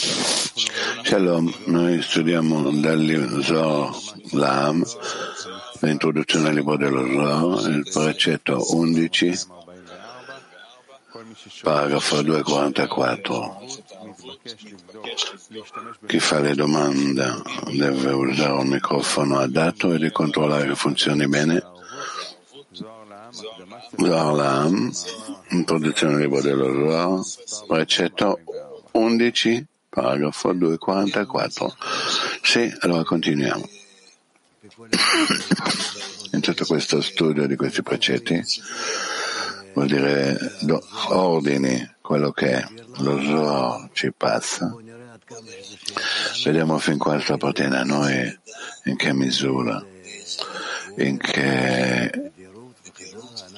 Shalom, noi studiamo dal Zohar Lam, l'introduzione al libro dello Zohar, il precetto 11, paragrafo 244. Chi fa le domande deve usare un microfono adatto e di controllare che funzioni bene. Zohar Lam, introduzione al libro dello Zohar, precetto 11, paragrafo 244. Sì, allora continuiamo. In tutto questo studio di questi precetti vuol dire do, ordini quello che lo Zohar ci passa. Vediamo fin quanto appartiene a noi, in che misura, in che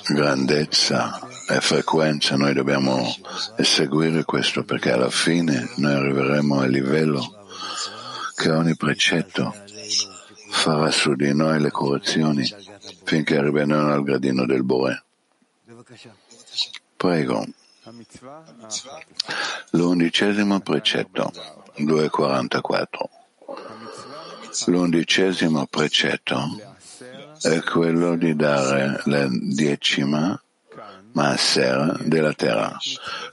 grandezza e frequenza noi dobbiamo eseguire questo perché alla fine noi arriveremo al livello che ogni precetto farà su di noi le correzioni finché arriveremo al gradino del Bore. Prego. L'undicesimo precetto, 2.44. L'undicesimo precetto è quello di dare la decima Maaser della terra.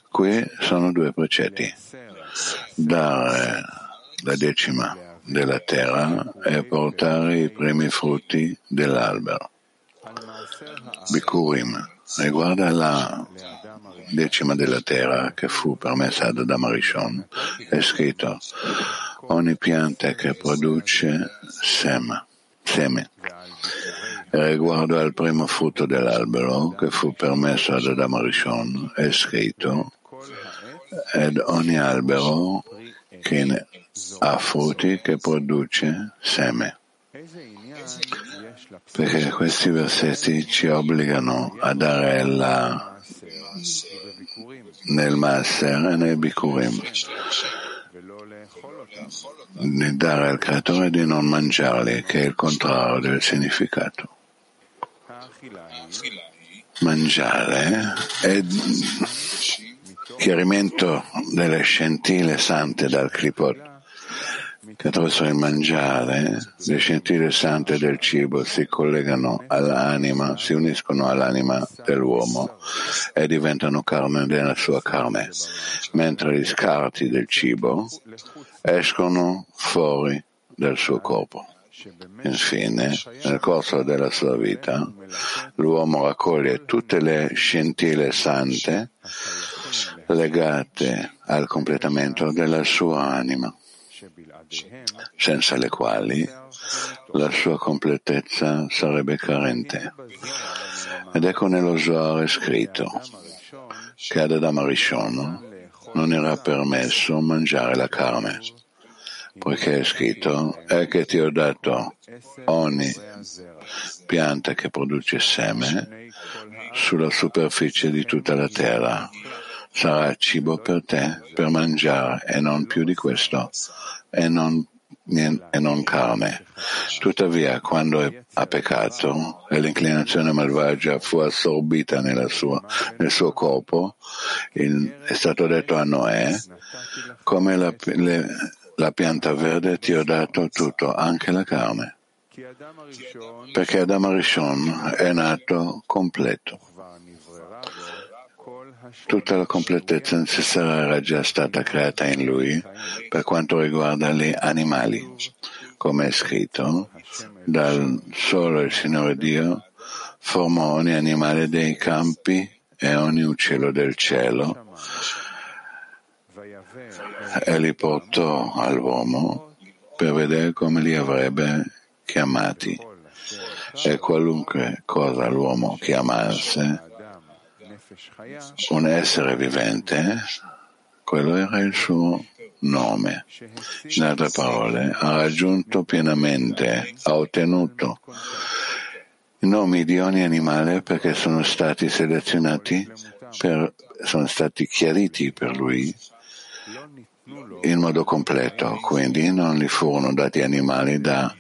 Qui sono due precetti. Dare la decima della terra e portare i primi frutti dell'albero. Bikurim riguarda la decima della terra che fu permessa ad Adam Arishon, è scritto ogni pianta che produce seme. seme riguardo al primo frutto dell'albero che fu permesso ad Adam Rishon è scritto ed ogni albero che ha frutti che produce seme. Perché questi versetti ci obbligano a dare la, nel Maser e nel Bikurim di dare al creatore di non mangiarli, che è il contrario del significato. Mangiare è chiarimento delle scintille sante dal clipot che attraverso il mangiare le scintille sante del cibo si collegano all'anima, si uniscono all'anima dell'uomo e diventano carne della sua carne, mentre gli scarti del cibo escono fuori dal suo corpo. Infine, nel corso della sua vita, l'uomo raccoglie tutte le scintille sante legate al completamento della sua anima, senza le quali la sua completezza sarebbe carente. Ed ecco nello Zohar scritto che ad Adam Rishon non era permesso mangiare la carne poiché è scritto, è che ti ho dato ogni pianta che produce seme sulla superficie di tutta la terra. Sarà cibo per te, per mangiare, e non più di questo, e non, e non carne. Tuttavia, quando ha peccato e l'inclinazione malvagia fu assorbita sua, nel suo corpo, il, è stato detto a Noè, come la, le, la pianta verde ti ho dato tutto, anche la carne, perché Adam Arishon è nato completo. Tutta la completezza necessaria era già stata creata in lui per quanto riguarda gli animali, come è scritto, dal solo il Signore Dio formò ogni animale dei campi e ogni uccello del cielo e li portò all'uomo per vedere come li avrebbe chiamati e qualunque cosa l'uomo chiamasse un essere vivente, quello era il suo nome. In altre parole, ha raggiunto pienamente, ha ottenuto i nomi di ogni animale perché sono stati selezionati, per, sono stati chiariti per lui in modo completo, quindi non gli furono dati animali da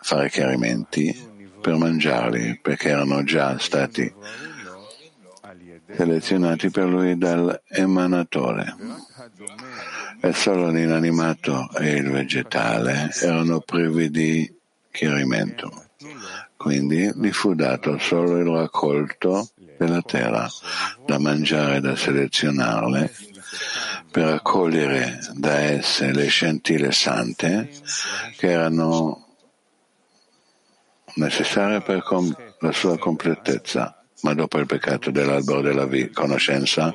fare chiarimenti per mangiarli, perché erano già stati selezionati per lui dall'emanatore e solo l'inanimato e il vegetale erano privi di chiarimento. Quindi gli fu dato solo il raccolto della terra da mangiare e da selezionarle per accogliere da esse le scintille sante che erano necessarie per la sua completezza. Ma dopo il peccato dell'albero della conoscenza,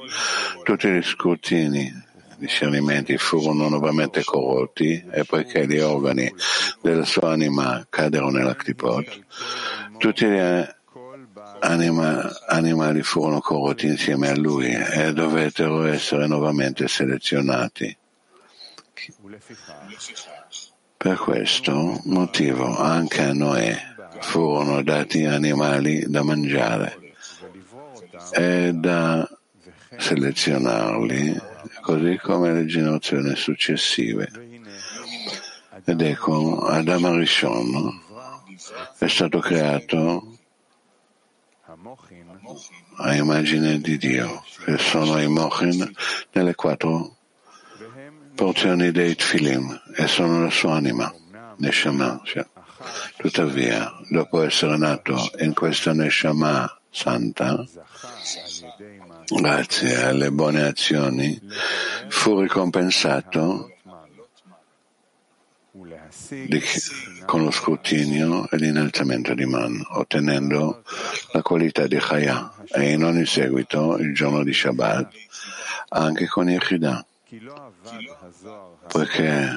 tutti gli scrutini discernimenti furono nuovamente corrotti e poiché gli organi della sua anima caddero nell'Aktipot, tutti gli anima, animali furono corrotti insieme a lui e dovettero essere nuovamente selezionati. Per questo motivo anche a Noè furono dati animali da mangiare e da selezionarli, così come le generazioni successive. Ed ecco, Adam Arishon è stato creato a immagine di Dio, che sono i Mochin nelle quattro porzioni dei Tfilim e sono la sua anima, Neshama. Tuttavia, dopo essere nato in questa Neshama santa, grazie alle buone azioni, fu ricompensato di, con lo scrutinio e l'innalzamento di Man, ottenendo la qualità di Chaya e in ogni seguito, il giorno di Shabbat, anche con il Chidah, poiché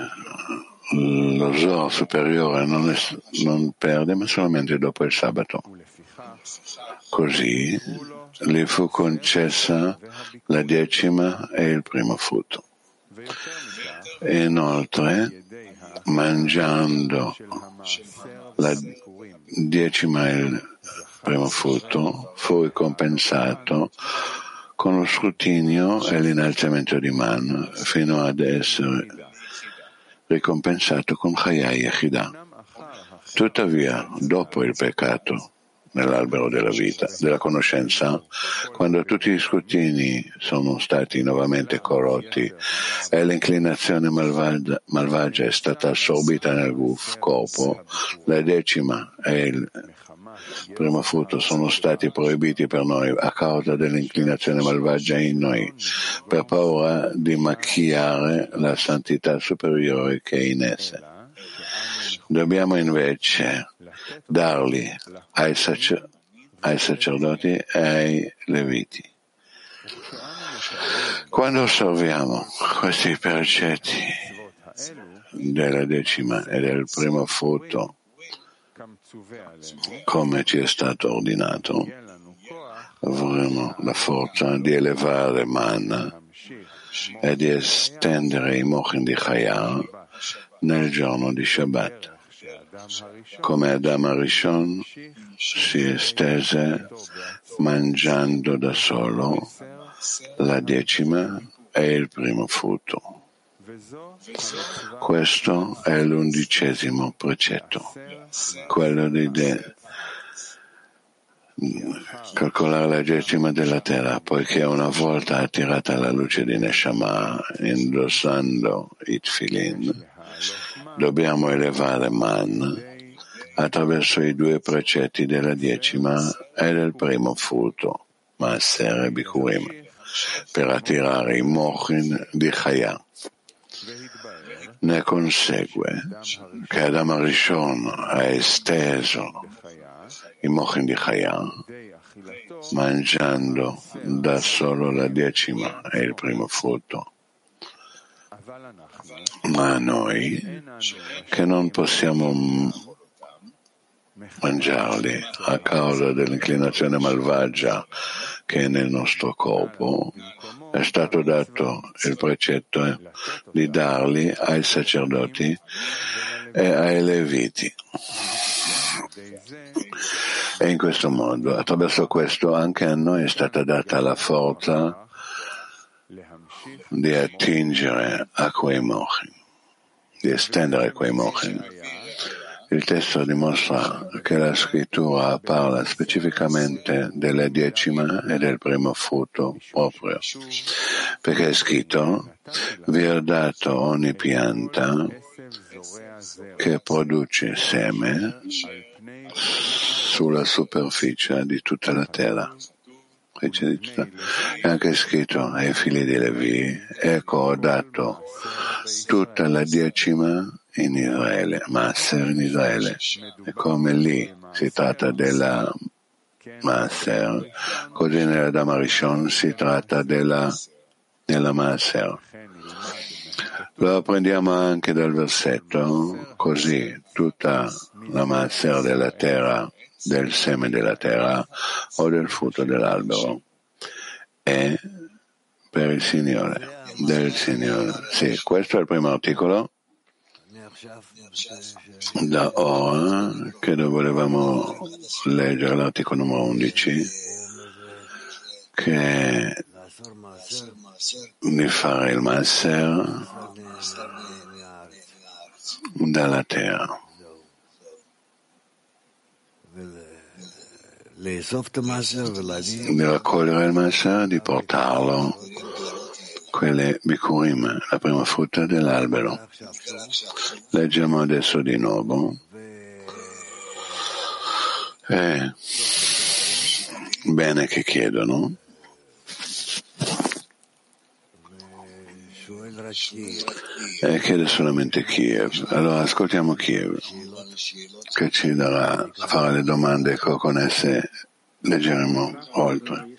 lo Zohar superiore non, è, non perde, ma solamente dopo il sabato. Così gli fu concessa la decima e il primo frutto. Inoltre, mangiando la decima il primo frutto, fu ricompensato con lo scrutinio e l'innalzamento di man fino ad essere ricompensato con Chayai Yechidah. Tuttavia, dopo il peccato, nell'albero della vita, della conoscenza, quando tutti gli scrutini sono stati nuovamente corrotti e l'inclinazione malvagia, malvagia è stata assorbita nel corpo, la decima e il primo frutto sono stati proibiti per noi a causa dell'inclinazione malvagia in noi, per paura di macchiare la santità superiore che è in esse. Dobbiamo invece darli ai, sacer- ai sacerdoti e ai leviti. Quando osserviamo questi precetti della decima e del primo frutto, come ci è stato ordinato, avremo la forza di elevare Manna e di estendere i mochin di Chaya nel giorno di Shabbat come Adam Arishon si estese mangiando da solo la decima e il primo frutto. Questo è l'undicesimo precetto, quello di de- calcolare la decima della terra, poiché una volta attirata la luce di Neshama, indossando i tfilin, dobbiamo elevare Man attraverso i due precetti della decima e del primo frutto, Maser e Bikurim, per attirare i mochin di Chaya. Ne consegue che Adam Arishon ha esteso i mochin di Chaya mangiando da solo la decima e il primo frutto ma noi che non possiamo mangiarli a causa dell'inclinazione malvagia che è nel nostro corpo, è stato dato il precetto di darli ai sacerdoti e ai leviti. E in questo modo, attraverso questo, anche a noi è stata data la forza di attingere a quei mochin, di estendere quei mochin. Il testo dimostra che la scrittura parla specificamente della decima e del primo frutto proprio, perché è scritto, vi ho dato ogni pianta che produce seme sulla superficie di tutta la terra. È anche scritto ai figli di Levi, ecco ho dato tutta la decima in Israele, Masser in Israele. E come lì si tratta della Masser, così nella Damarishon si tratta della, della Masser. Lo apprendiamo anche dal versetto, così tutta la Masser della terra, del seme della terra o del frutto dell'albero. È per il Signore, del Signore. Sì, questo è il primo articolo. Da ora che volevamo leggere l'articolo numero 11 che di fare il Masser dalla terra raccogliere il Masser di portarlo quelle Bikurim, la prima frutta dell'albero. Leggiamo adesso di nuovo. Eh, bene che chiedono. E chiede solamente Kiev. Allora ascoltiamo Kiev, che ci darà a fare le domande che con esse leggeremo oltre.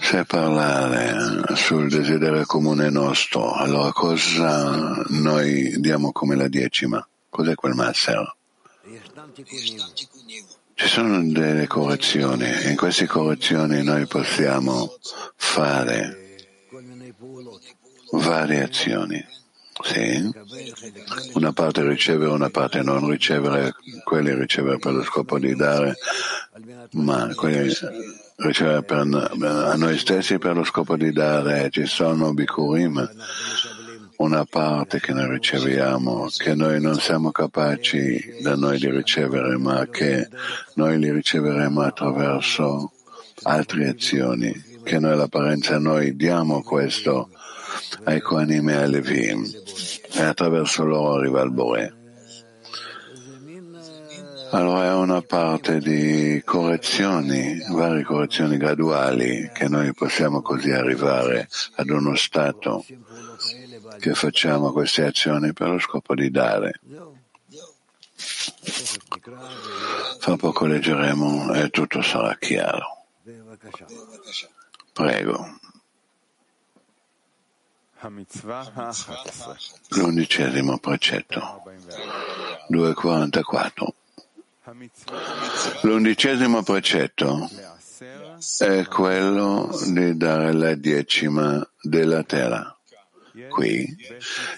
Se parlare sul desiderio comune nostro, allora cosa noi diamo come la decima? Cos'è quel massero? Ci sono delle correzioni in queste correzioni noi possiamo fare varie azioni. Sì. Una parte ricevere, una parte non ricevere, quelli ricevere per lo scopo di dare, ma quelli ricevere per, a noi stessi per lo scopo di dare. Ci sono bikurim, una parte che noi riceviamo, che noi non siamo capaci da noi di ricevere, ma che noi li riceveremo attraverso altre azioni, che noi l'apparenza noi diamo questo ai Kohanim e ai Levim e attraverso loro arriva il Bore. Allora è una parte di correzioni, varie correzioni graduali che noi possiamo così arrivare ad uno stato che facciamo queste azioni per lo scopo di dare. Fra poco leggeremo e tutto sarà chiaro. Prego. L'undicesimo precetto, 244. L'undicesimo precetto è quello di dare la decima della terra. Qui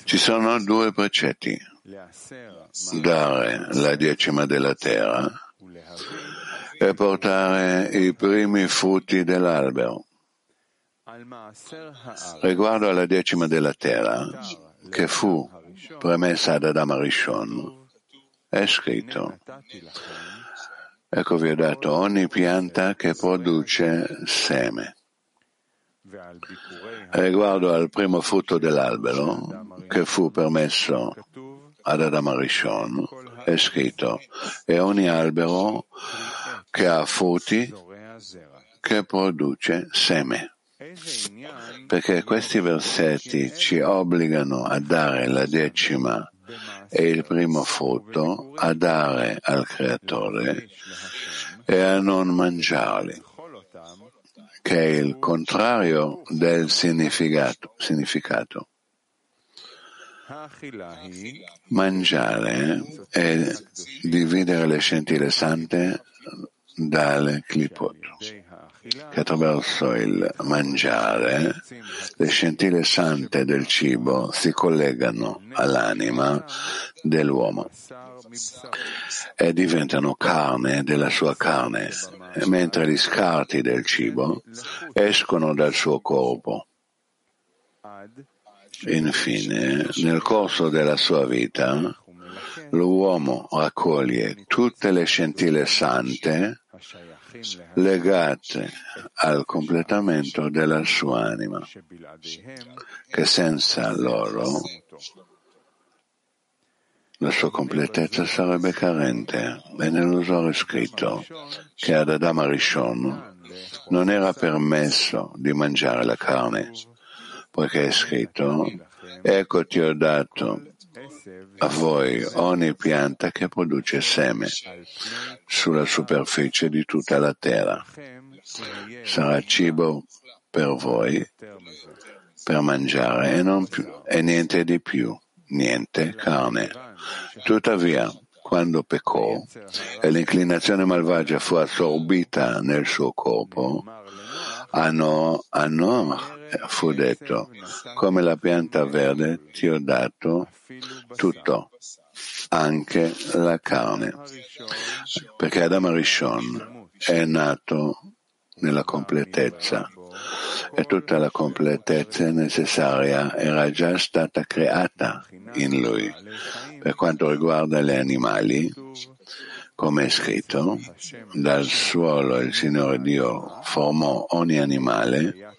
ci sono due precetti. Dare la decima della terra e portare i primi frutti dell'albero. Riguardo alla decima della terra, che fu premessa ad Adam Arishon, è scritto, ecco vi ho dato ogni pianta che produce seme. Riguardo al primo frutto dell'albero, che fu permesso ad Adam Arishon, è scritto, e ogni albero che ha frutti che produce seme perché questi versetti ci obbligano a dare la decima e il primo frutto, a dare al Creatore e a non mangiarli, che è il contrario del significato. significato. Mangiare è dividere le scintille sante dalle clipot che attraverso il mangiare le scintille sante del cibo si collegano all'anima dell'uomo e diventano carne della sua carne, mentre gli scarti del cibo escono dal suo corpo. Infine, nel corso della sua vita, l'uomo raccoglie tutte le scintille sante legate al completamento della sua anima, che senza loro la sua completezza sarebbe carente. E nell'usore scritto che ad Adama Rishon non era permesso di mangiare la carne, poiché è scritto, ecco ti ho dato a voi ogni pianta che produce seme sulla superficie di tutta la terra. Sarà cibo per voi, per mangiare e, più, e niente di più, niente carne. Tuttavia, quando peccò e l'inclinazione malvagia fu assorbita nel suo corpo, a Noah fu detto, come la pianta verde ti ho dato tutto, anche la carne, perché Adam Rishon è nato nella completezza e tutta la completezza necessaria era già stata creata in lui. Per quanto riguarda gli animali, come è scritto, dal suolo il Signore Dio formò ogni animale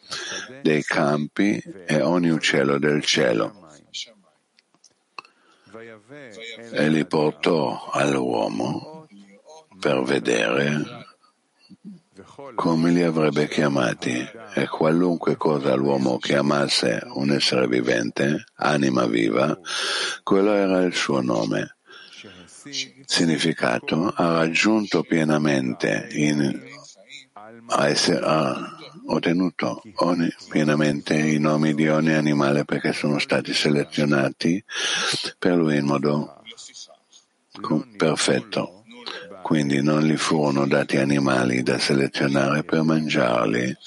dei campi e ogni uccello del cielo e li portò all'uomo per vedere come li avrebbe chiamati e qualunque cosa l'uomo chiamasse un essere vivente, anima viva, quello era il suo nome. Significato ha raggiunto pienamente in, ha, essere, ha ottenuto ogni, pienamente i nomi di ogni animale perché sono stati selezionati per lui in modo perfetto. Quindi non gli furono dati animali da selezionare per mangiarli,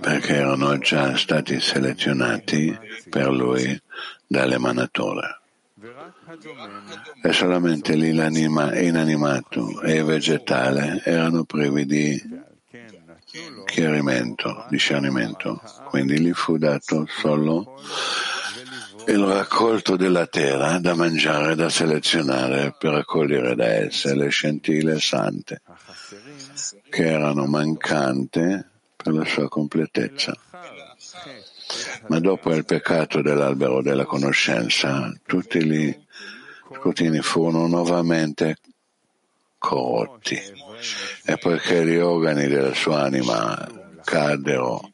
perché erano già stati selezionati per lui dall'emanatore. E solamente lì l'inanimato e il vegetale erano privi di chiarimento, discernimento. Quindi gli fu dato solo il raccolto della terra da mangiare, da selezionare per raccogliere da esse le scintille sante che erano mancanti per la sua completezza. Ma dopo il peccato dell'albero della conoscenza, tutti gli scrutini furono nuovamente corrotti e poiché gli organi della sua anima caddero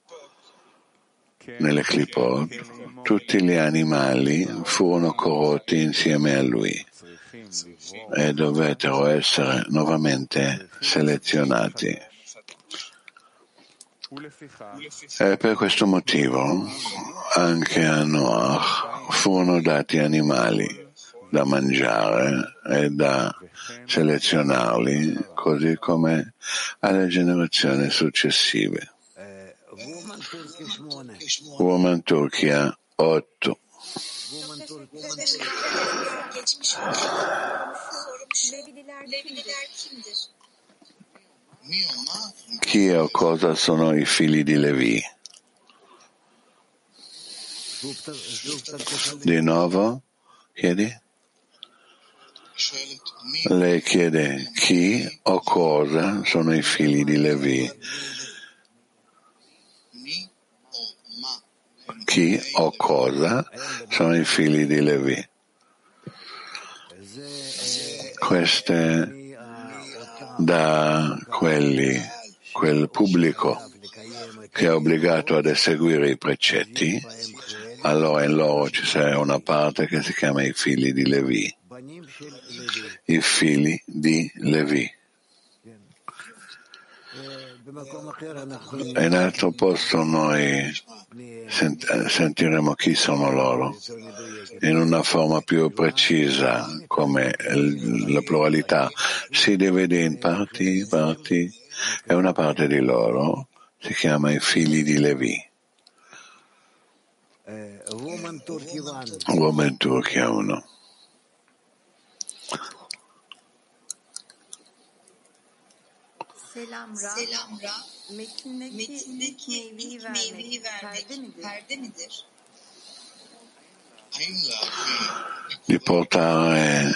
nelle clipot, tutti gli animali furono corrotti insieme a lui e dovettero essere nuovamente selezionati. E per questo motivo anche a Noach furono dati animali da mangiare e da selezionarli, così come alle generazioni successive. Woman Turchia 8. Chi o cosa sono i figli di Levi? Di nuovo? Chiedi? Lei chiede chi o cosa sono i figli di Levi chi o cosa sono i figli di Levi. Queste da quelli, quel pubblico che è obbligato ad eseguire i precetti, allora in loro ci sarà una parte che si chiama i figli di Levi, i figli di Levi. In altro posto noi sentiremo chi sono loro in una forma più precisa, come la pluralità si divide in parti, parti e una parte di loro si chiama i figli di Levi. Woman Turchia 1. Selam Ra. Selam Ra. Metindeki, Metindeki ilk meyveyi vermek, vermek perde midir? Perde midir? di portare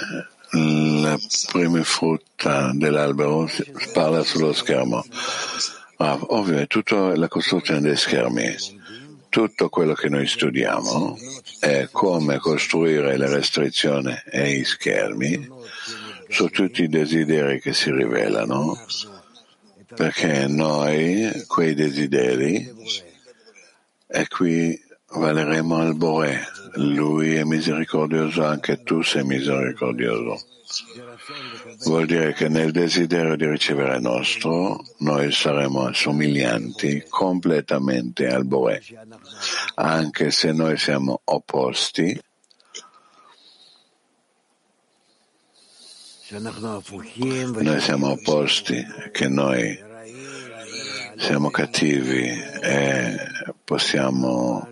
la prima frutta dell'albero parla sullo schermo. Ah, ovvio, è tutta la costruzione dei schermi. Tutto quello che noi studiamo è come costruire le restrizioni e i schermi su tutti i desideri che si rivelano, perché noi quei desideri e qui valeremo al Bore. Lui è misericordioso, anche tu sei misericordioso. Vuol dire che nel desiderio di ricevere nostro noi saremo assomiglianti completamente al Bore, anche se noi siamo opposti. Noi siamo opposti, che noi siamo cattivi e possiamo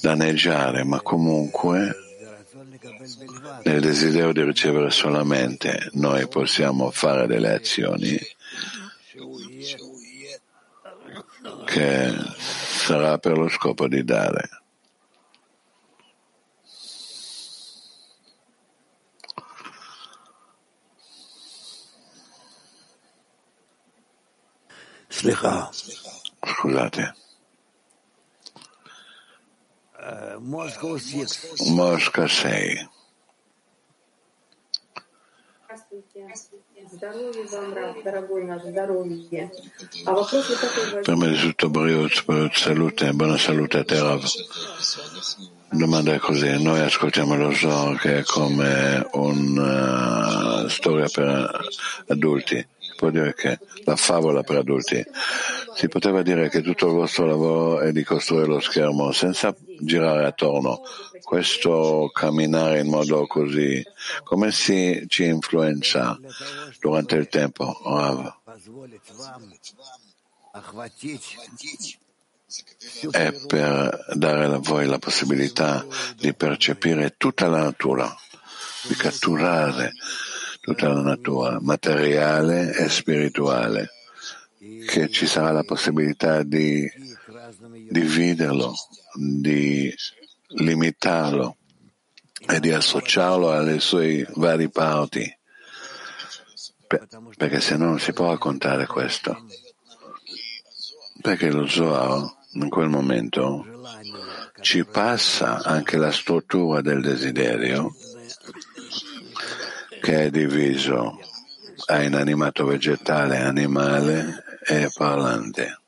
danneggiare, ma comunque nel desiderio di ricevere solamente noi possiamo fare delle azioni che sarà per lo scopo di dare. Scusate. Mosca 6. Prima di tutto, Briut, salute, buona salute a te, Rav. Domanda è così, noi ascoltiamo lo zoo che è come una uh, storia per adulti può dire che la favola per adulti. Si poteva dire che tutto il vostro lavoro è di costruire lo schermo senza girare attorno. Questo camminare in modo così, come si ci influenza durante il tempo? Rav? È per dare a voi la possibilità di percepire tutta la natura, di catturare tutta la natura materiale e spirituale, che ci sarà la possibilità di dividerlo, di limitarlo e di associarlo alle sue varie parti, perché se no non si può raccontare questo. Perché lo Zohar in quel momento ci passa anche la struttura del desiderio che è diviso a inanimato vegetale, animale e parlante.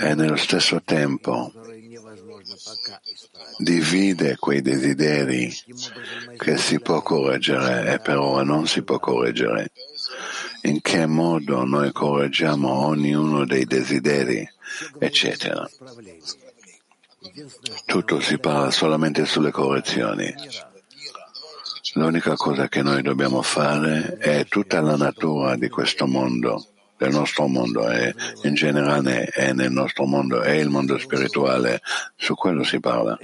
E nello stesso tempo divide quei desideri che si può correggere e per ora non si può correggere in che modo noi correggiamo ognuno dei desideri, eccetera. Tutto si parla solamente sulle correzioni. L'unica cosa che noi dobbiamo fare è tutta la natura di questo mondo, del nostro mondo e in generale è nel nostro mondo e il mondo spirituale, su quello si parla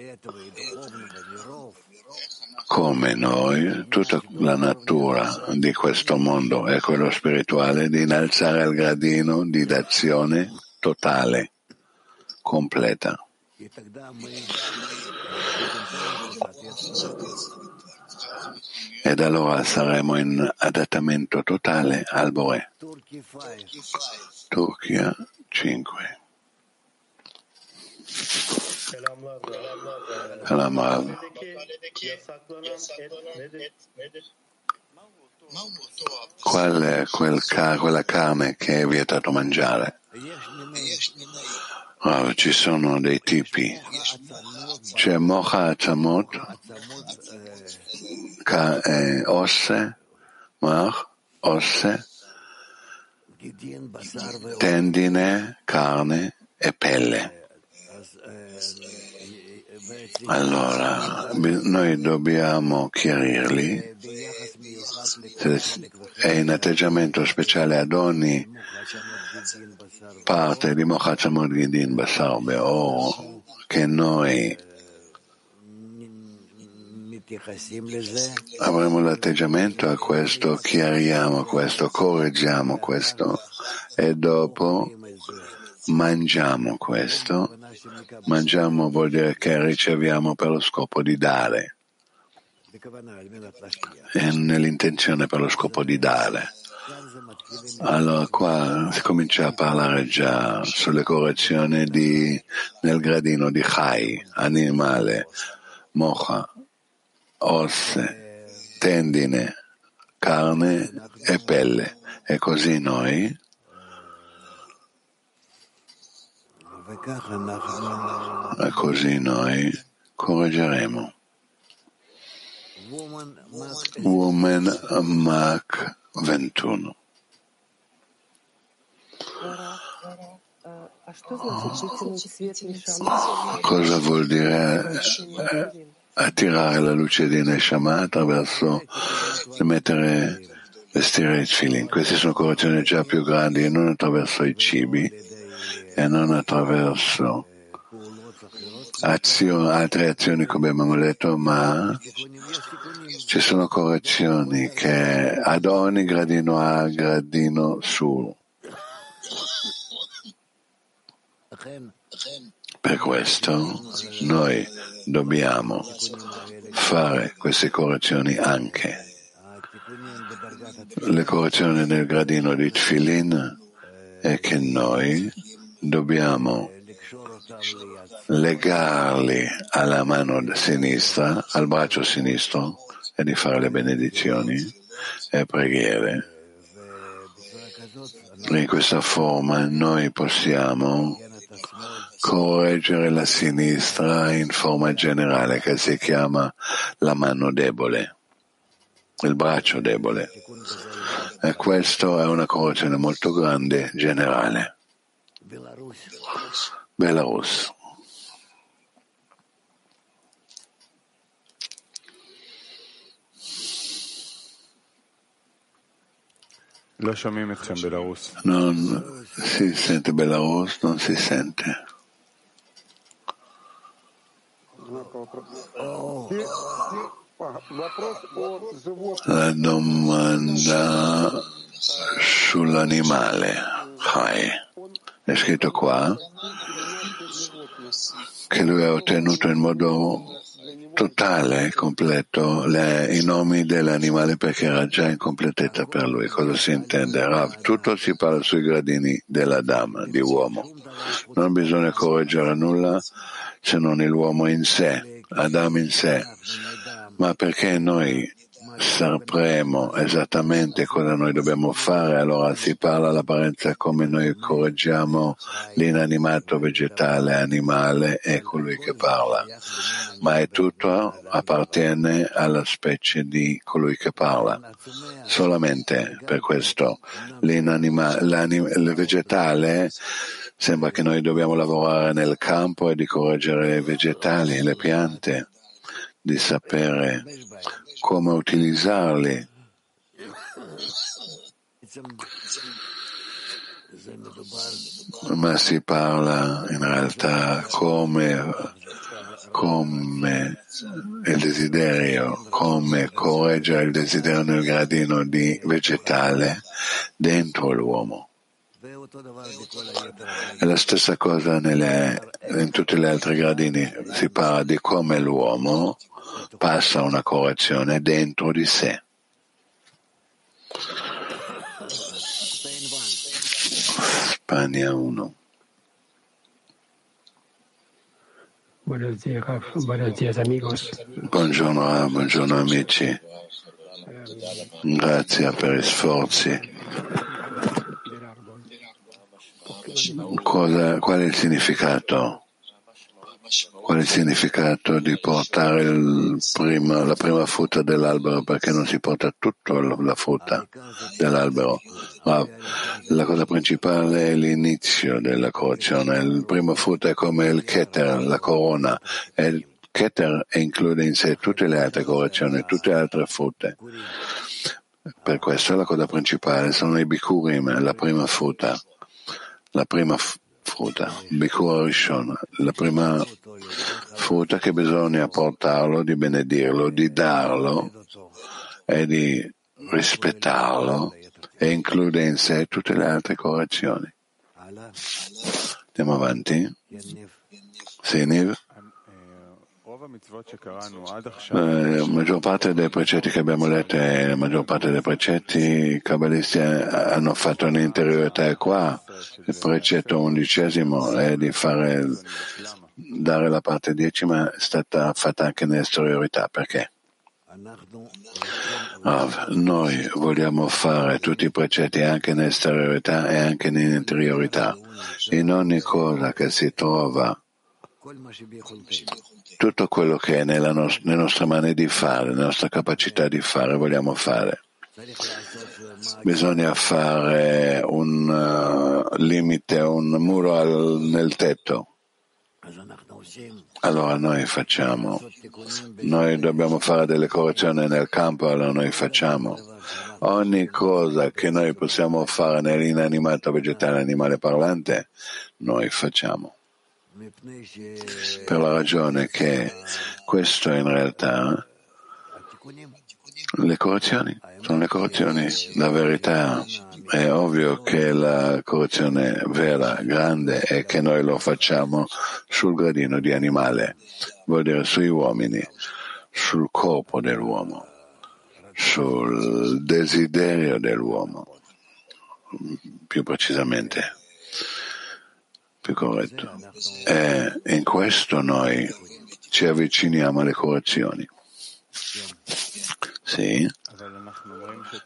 come noi, tutta la natura di questo mondo è quello spirituale di innalzare il gradino di d'azione totale, completa. Ed allora saremo in adattamento totale al Bore. Turchia 5. Selam Qual è quel ca- quella carne che è vietato mangiare? Oh, ci sono dei tipi. C'è mocha atzamot, ca- eh, osse, mach, osse, tendine, carne e pelle. Allora, noi dobbiamo chiarirli. E in atteggiamento speciale ad ogni parte di Mochachamod Gidin Basarbe o che noi avremo l'atteggiamento a questo, chiariamo questo, correggiamo questo. E dopo mangiamo questo. Mangiamo vuol dire che riceviamo per lo scopo di dare e nell'intenzione per lo scopo di dare. Allora qua si comincia a parlare già sulle correzioni di, nel gradino di Chai, animale, mocha, osse, tendine, carne e pelle. E così noi e così noi correggeremo. Woman Mark 21. Cosa vuol dire eh, attirare la luce di Neshama attraverso mettere, vestire i tfilin? Queste sono correzioni già più grandi e non attraverso i cibi e non attraverso azioni, altre azioni come abbiamo detto, ma ci sono correzioni che ad ogni gradino A, gradino su per questo noi dobbiamo fare queste correzioni anche. Le correzioni nel gradino di Tfilin è che noi dobbiamo legarli alla mano sinistra, al braccio sinistro e di fare le benedizioni e preghiere. In questa forma noi possiamo correggere la sinistra in forma generale che si chiama la mano debole, il braccio debole. E questa è una correzione molto grande generale. Belarus. Non si sente Belarus, non si sente. La domanda sull'animale, Chai. È scritto qua che lui ha ottenuto in modo totale, completo, le, i nomi dell'animale perché era già in completezza per lui. Cosa si intende? Rav, tutto si parla sui gradini della dama, di uomo. Non bisogna correggere nulla se non l'uomo in sé, Adam in sé, ma perché noi sapremo esattamente cosa noi dobbiamo fare, allora si parla all'apparenza come noi correggiamo l'inanimato vegetale, animale e colui che parla, ma è tutto appartiene alla specie di colui che parla. Solamente per questo. Il vegetale Sembra che noi dobbiamo lavorare nel campo e di correggere i vegetali, le piante, di sapere come utilizzarli. Ma si parla in realtà come, come il desiderio, come correggere il desiderio nel gradino di vegetale dentro l'uomo. È la stessa cosa nelle, in tutti gli altri gradini. Si parla di come l'uomo passa una correzione dentro di sé. Spagna 1. Buongiorno, buongiorno amici. Grazie per gli sforzi Cosa, qual è il significato? Qual è il significato di portare prima, la prima frutta dell'albero perché non si porta tutta la frutta dell'albero? Ma la cosa principale è l'inizio della correzione. Il primo frutto è come il keter, la corona, e il keter include in sé tutte le altre correzioni, tutte le altre frutte. Per questo la cosa principale sono i bikurim, la prima frutta la prima frutta, Bikur Rishon, la prima frutta che bisogna portarlo, di benedirlo, di darlo e di rispettarlo e include in sé tutte le altre correzioni. Andiamo avanti. Sì, Niv? La maggior parte dei precetti che abbiamo letto e la maggior parte dei precetti i kabbalisti hanno fatto un'interiorità qua. Il precetto undicesimo è di fare, dare la parte decima è stata fatta anche nell'esteriorità. Perché? Rav, noi vogliamo fare tutti i precetti anche nell'esteriorità e anche nell'interiorità. In ogni cosa che si trova tutto quello che è nella no- nelle nostre mani di fare, nella nostra capacità di fare, vogliamo fare. Bisogna fare un uh, limite, un muro al, nel tetto. Allora noi facciamo, noi dobbiamo fare delle correzioni nel campo, allora noi facciamo. Ogni cosa che noi possiamo fare nell'inanimato vegetale animale parlante, noi facciamo per la ragione che questo in realtà le correzioni sono le correzioni. La verità è ovvio che la correzione vera, grande, è che noi lo facciamo sul gradino di animale, vuol dire sui uomini, sul corpo dell'uomo, sul desiderio dell'uomo, più precisamente più corretto. E in questo noi ci avviciniamo alle correzioni. Sì,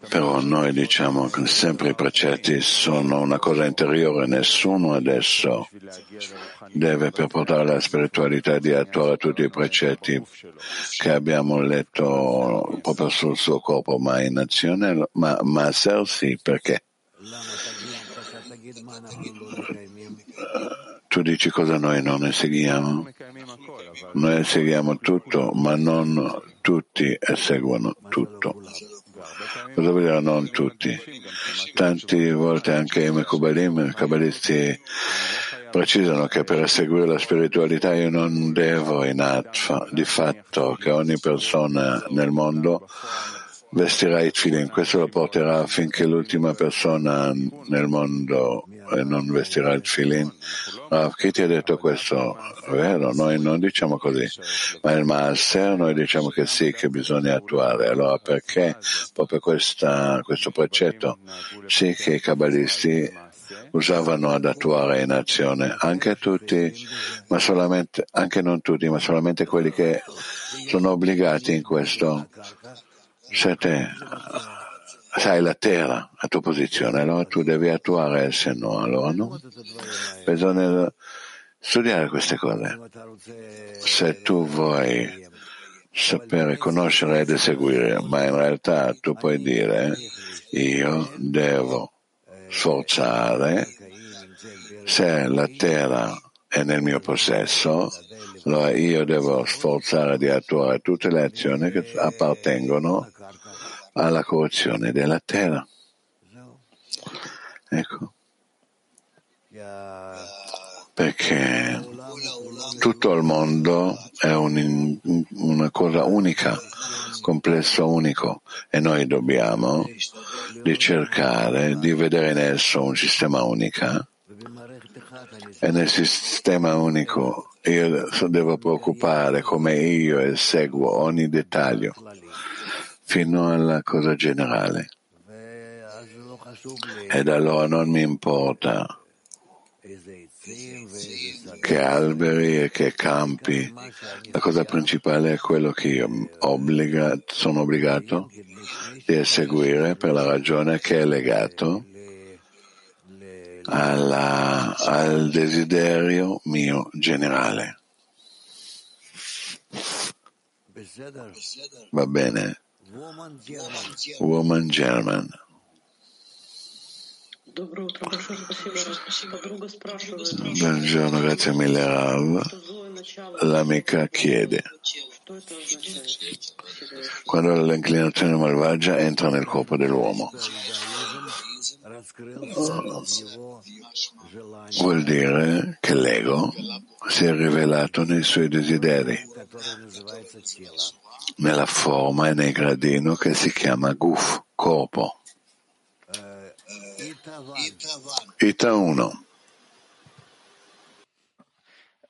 però noi diciamo che sempre i precetti sono una cosa interiore, nessuno adesso deve per portare la spiritualità di attuare tutti i precetti che abbiamo letto proprio sul suo corpo, ma in azione, ma, ma a sì, perché? Tu dici cosa noi non seguiamo? Noi seguiamo tutto, ma non tutti seguono tutto. Cosa vuol dire non tutti? Tante volte anche i Mekubalim, i Kabbalisti, precisano che per seguire la spiritualità io non devo in atfa, di fatto che ogni persona nel mondo vestirà i tfilin. Questo lo porterà affinché l'ultima persona nel mondo non vestirà il tfilin. Ah, chi ti ha detto questo? Vero, noi non diciamo così, ma il Maaser noi diciamo che sì, che bisogna attuare. Allora perché proprio questa, questo precetto? Sì che i kabbalisti usavano ad attuare in azione, anche tutti, ma solamente, anche non tutti, ma solamente quelli che sono obbligati in questo se te sai la terra a tua posizione, allora tu devi attuare se no, allora no. Bisogna studiare queste cose. Se tu vuoi sapere, conoscere ed eseguire, ma in realtà tu puoi dire io devo sforzare se la terra è nel mio possesso, allora io devo sforzare di attuare tutte le azioni che appartengono alla corruzione della terra. Ecco. Perché tutto il mondo è un, una cosa unica, complesso unico e noi dobbiamo di cercare di vedere in esso un sistema unico e nel sistema unico io devo preoccupare come io eseguo ogni dettaglio fino alla cosa generale. Ed allora non mi importa che alberi e che campi, la cosa principale è quello che io obbliga, sono obbligato di eseguire per la ragione che è legato alla, al desiderio mio generale. Va bene? Woman German. Buongiorno, grazie mille Rav. L'amica chiede. Quando l'inclinazione malvagia entra nel corpo dell'uomo, vuol dire che l'ego si è rivelato nei suoi desideri, nella forma e nel gradino che si chiama guf, corpo. Ita 1.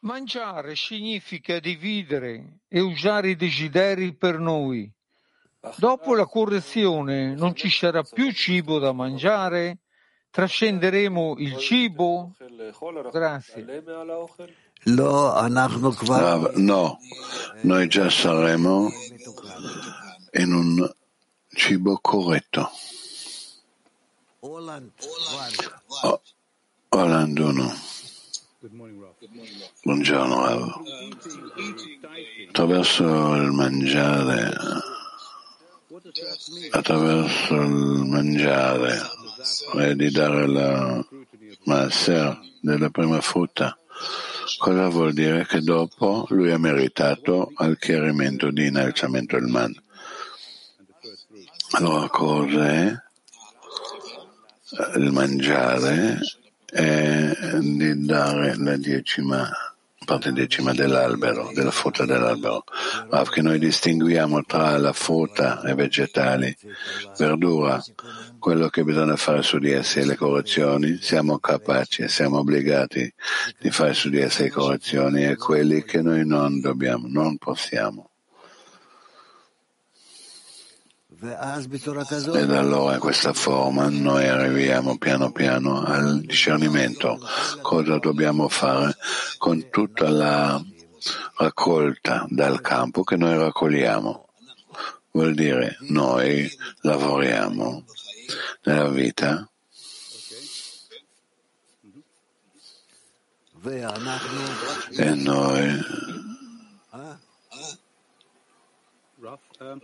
Mangiare significa dividere e usare i desideri per noi. Dopo la correzione non ci sarà più cibo da mangiare? Trascenderemo il cibo? Grazie. No, noi già saremo in un cibo corretto. Holland 1. Buongiorno Rav. Attraverso il mangiare, attraverso il mangiare e di dare la masser della prima frutta, cosa vuol dire che dopo lui ha meritato al chiarimento di innalzamento del man? Allora cos'è il mangiare e di dare la decima, parte decima dell'albero, della frutta dell'albero, ma che noi distinguiamo tra la frutta e vegetali, verdura, quello che bisogna fare su di essi e le correzioni, siamo capaci e siamo obbligati di fare su di essi le correzioni e quelli che noi non dobbiamo, non possiamo. Ed allora in questa forma noi arriviamo piano piano al discernimento. Cosa dobbiamo fare con tutta la raccolta dal campo che noi raccogliamo? Vuol dire noi lavoriamo nella vita e noi Um,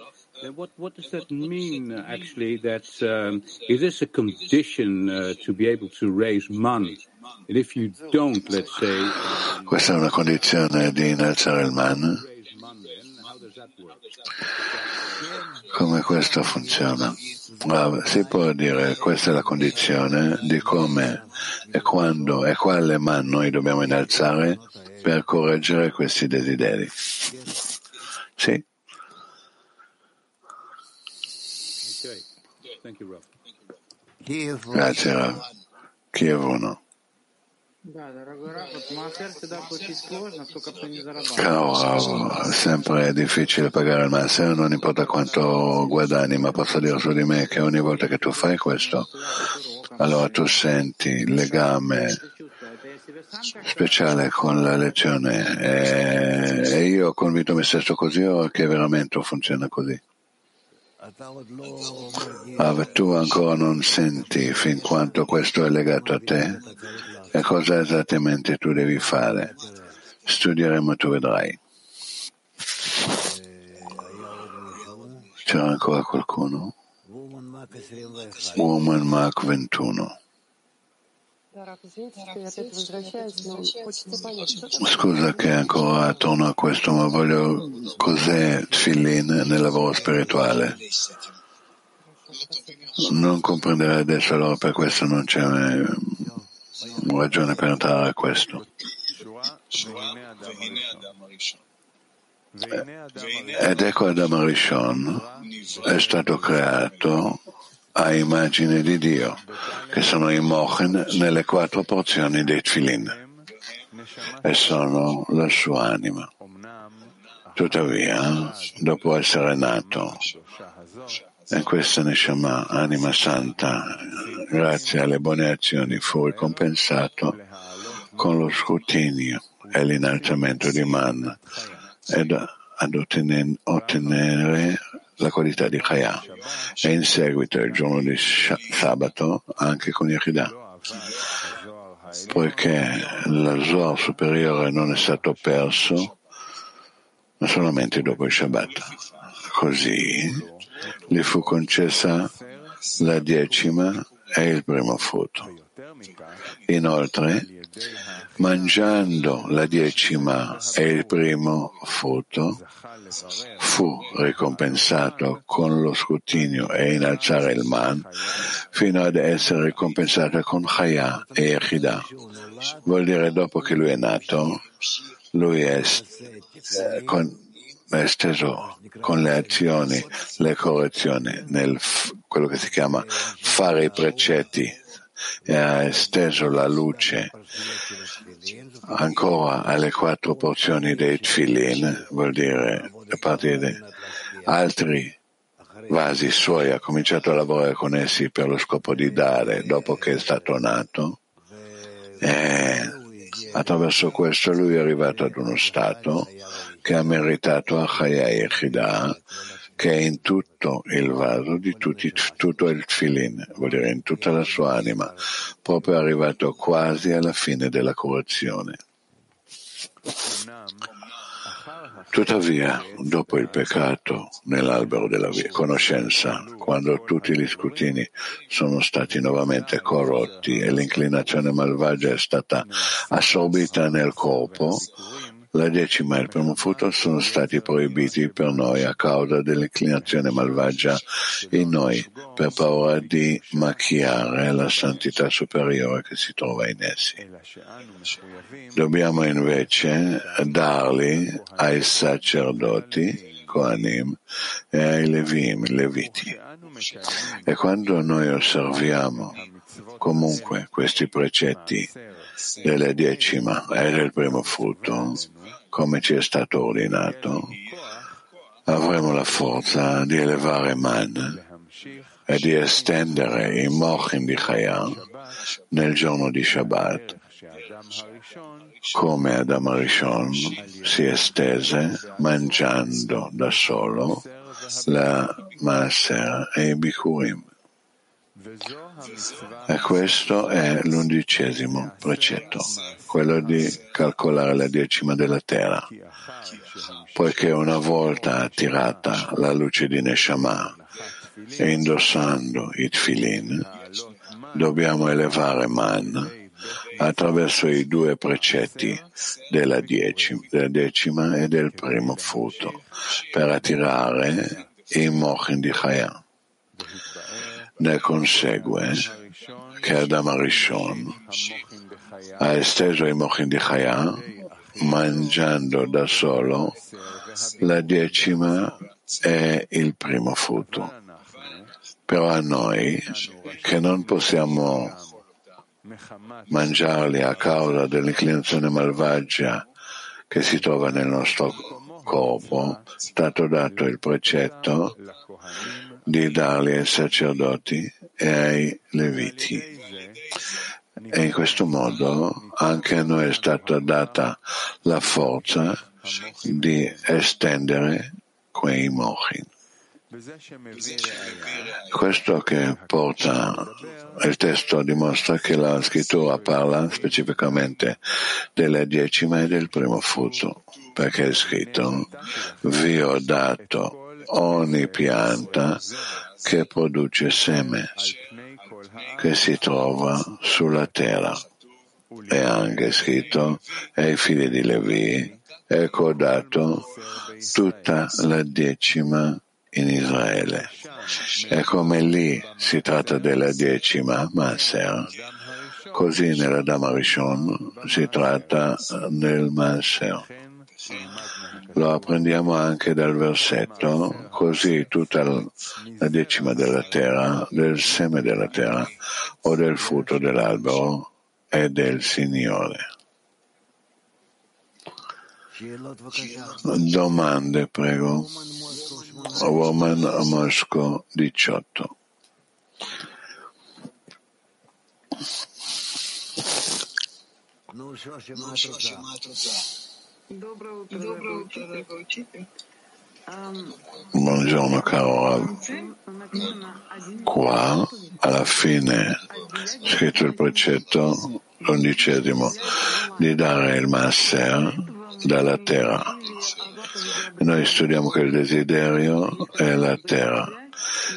what, what does that mean, uh, actually, that um, it is a condition uh, to be able to raise man? And if you don't, let's say... Um, Questa è una condizione di innalzare il man? Come questo funziona? Si può dire che questa è la condizione di come e quando e quale man noi dobbiamo innalzare per correggere questi desideri. Sì. Grazie Rav. Kiev 1. Caro Rav, sempre è difficile pagare il massimo, non importa quanto guadagni, ma posso dire su di me che ogni volta che tu fai questo, allora tu senti il legame speciale con la lezione e, e io ho convinto me stesso così o che veramente funziona così? Ma tu ancora non senti fin quanto questo è legato a te e cosa esattamente tu devi fare. Studieremo, tu vedrai. C'era ancora qualcuno? Woman Mark 21. Scusa che ancora torno a questo, ma voglio cos'è Tfilin nel lavoro spirituale. Non comprenderai adesso, allora per questo non c'è ragione per entrare a questo. Ed ecco Adam Arishon è stato creato a immagine di Dio, che sono i mochen nelle quattro porzioni dei tfilin e sono la sua anima. Tuttavia, dopo essere nato in questa Neshama, anima santa, grazie alle buone azioni, fu ricompensato con lo scrutinio e l'innalzamento di man ed ad ottenere la qualità di Chaya e in seguito il giorno di sabato anche con Yechidah poiché lo Zohar superiore non è stato perso ma solamente dopo il Shabbat. Così gli fu concessa la decima e il primo frutto. Inoltre mangiando la decima e il primo frutto fu ricompensato con lo scrutinio e innalzare il man fino ad essere ricompensato con Chaya e Yechidah. Vuol dire dopo che lui è nato, lui è, eh, con, esteso con le azioni, le correzioni, nel quello che si chiama fare i precetti e ha esteso la luce ancora alle quattro porzioni dei tfilin, vuol dire a partire da altri vasi suoi, ha cominciato a lavorare con essi per lo scopo di dare dopo che è stato nato e attraverso questo lui è arrivato ad uno stato che ha meritato a Chaya Yechidah che è in tutto il vaso di tutti, tutto il filin, vuol dire in tutta la sua anima, proprio arrivato quasi alla fine della curazione. Tuttavia, dopo il peccato nell'albero della conoscenza, quando tutti gli scrutini sono stati nuovamente corrotti e l'inclinazione malvagia è stata assorbita nel corpo, la decima e il primo frutto sono stati proibiti per noi a causa dell'inclinazione malvagia in noi, per paura di macchiare la santità superiore che si trova in essi. Dobbiamo invece darli ai sacerdoti, Kohanim, e ai Levim, Leviti. E quando noi osserviamo comunque questi precetti della decima e del primo frutto, come ci è stato ordinato, avremo la forza di elevare Man e di estendere i mochin di Chaya nel giorno di Shabbat, come Adam Arishon si estese mangiando da solo la Maaser e i Bikurim. E questo è l'undicesimo precetto, quello di calcolare la decima della terra, poiché una volta attirata la luce di Neshama e indossando i tfilin, dobbiamo elevare Man attraverso i due precetti della decima, della decima e del primo frutto, per attirare i mochin di Chaya. Ne consegue che Adam Arishon ha esteso i mochin di Chaya mangiando da solo la decima e il primo frutto. Però a noi che non possiamo mangiarli a causa dell'inclinazione malvagia che si trova nel nostro corpo, è stato dato il precetto di darli ai sacerdoti e ai leviti. E in questo modo anche a noi è stata data la forza di estendere quei mochin. Questo che porta il testo dimostra che la scrittura parla specificamente della decima e del primo frutto, perché è scritto vi ho dato ogni pianta che produce seme, che si trova sulla terra. È anche scritto ai figli di Levi, ecco dato tutta la decima in Israele. E come lì si tratta della decima Maser, così nella Dama Rishon si tratta del Maser. Lo apprendiamo anche dal versetto, così tutta la decima della terra, del seme della terra o del frutto dell'albero è del Signore. Domande, prego. Roman Mosco 18. Buongiorno caro Qua alla fine scritto il precetto l'undicesimo di dare il masser dalla terra. Noi studiamo che il desiderio è la terra.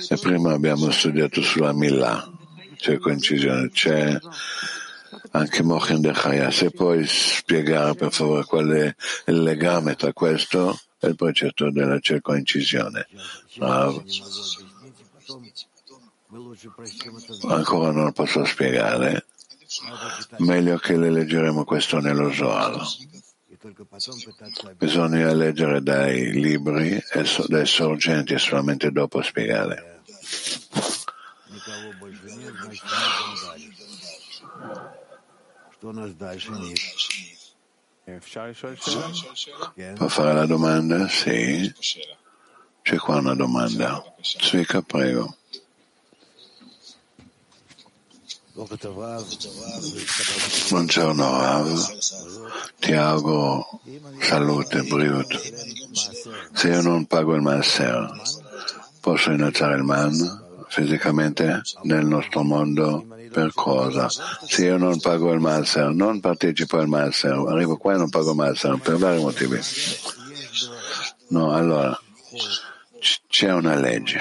E prima abbiamo studiato sulla Milà, c'è coincisione, c'è anche Mochin de Chaya. Se puoi spiegare per favore qual è il legame tra questo è il precetto della circoncisione. Rav. Ancora non posso spiegare. Meglio che le leggeremo questo nello Zohar. Bisogna leggere dai libri e dai sorgenti e solamente dopo spiegare. Può fare la domanda? Sì. C'è qua una domanda. Svika, prego. Buongiorno Rav, ti auguro salute, Briut. Se io non pago il Maser, posso innalzare il man fisicamente nel nostro mondo? Per cosa? Se io non pago il Maser, non partecipo al Maser, arrivo qua e non pago il Maser per vari motivi. No, allora c'è una legge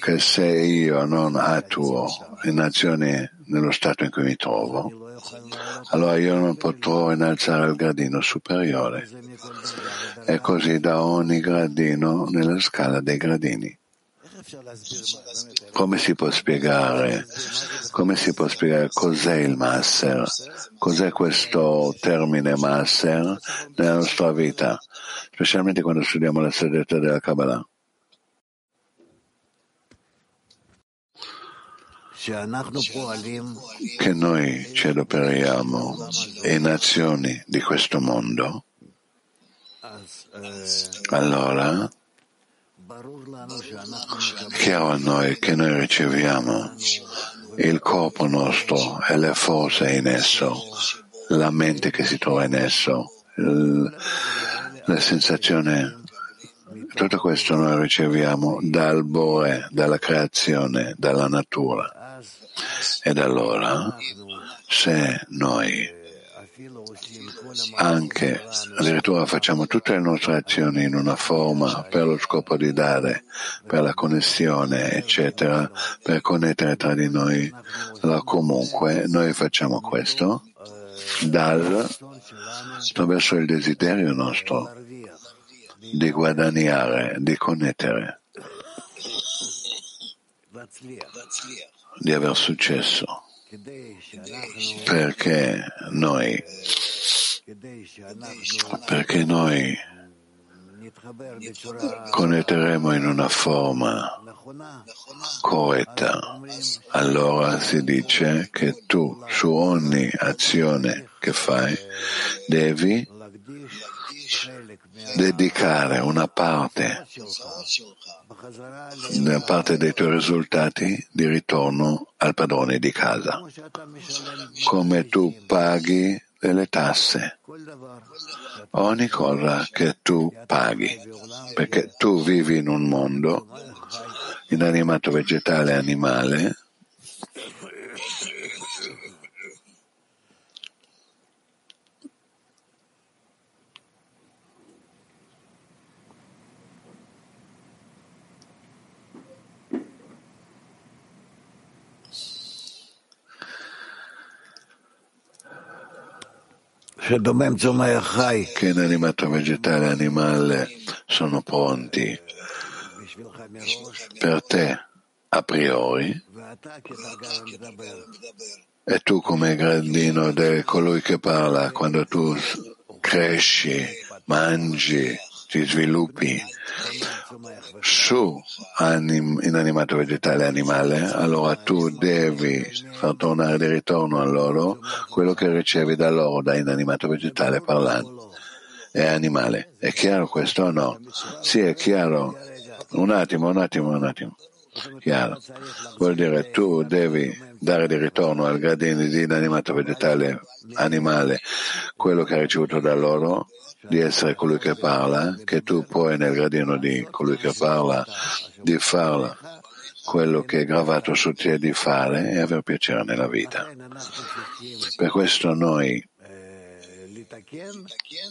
che se io non attuo in azioni nello stato in cui mi trovo, allora io non potrò innalzare il gradino superiore. E così da ogni gradino nella scala dei gradini. Come si può spiegare, come si può spiegare cos'è il Masser? Cos'è questo termine Masser nella nostra vita? Specialmente quando studiamo la sedetta della Kabbalah. che noi ci adoperiamo in azioni di questo mondo, allora chiaro a noi che noi riceviamo il corpo nostro e le forze in esso, la mente che si trova in esso, la sensazione tutto questo noi riceviamo dal Bore, dalla creazione, dalla natura. Ed allora, se noi anche addirittura facciamo tutte le nostre azioni in una forma per lo scopo di dare, per la connessione, eccetera, per connettere tra di noi, allora comunque noi facciamo questo dal, attraverso il desiderio nostro di guadagnare, di connettere di aver successo. Perché noi perché noi connetteremo in una forma corretta. Allora si dice che tu su ogni azione che fai devi dedicare una parte, una parte dei tuoi risultati di ritorno al padrone di casa, come tu paghi delle tasse, ogni cosa che tu paghi, perché tu vivi in un mondo inanimato, vegetale, animale, che in animato vegetale e animale sono pronti per te a priori. E tu come gradino di colui che parla quando tu cresci, mangi, ti sviluppi su anim, inanimato vegetale e animale, allora tu devi far tornare di ritorno a loro quello che ricevi da loro, da inanimato vegetale parlando e animale. È chiaro questo o no? Sì, è chiaro. Un attimo, un attimo, un attimo. Chiaro. Vuol dire tu devi dare di ritorno al gradino di inanimato vegetale animale quello che hai ricevuto da loro di essere colui che parla, che tu puoi nel gradino di colui che parla di fare quello che è gravato su te di fare e aver piacere nella vita. Per questo noi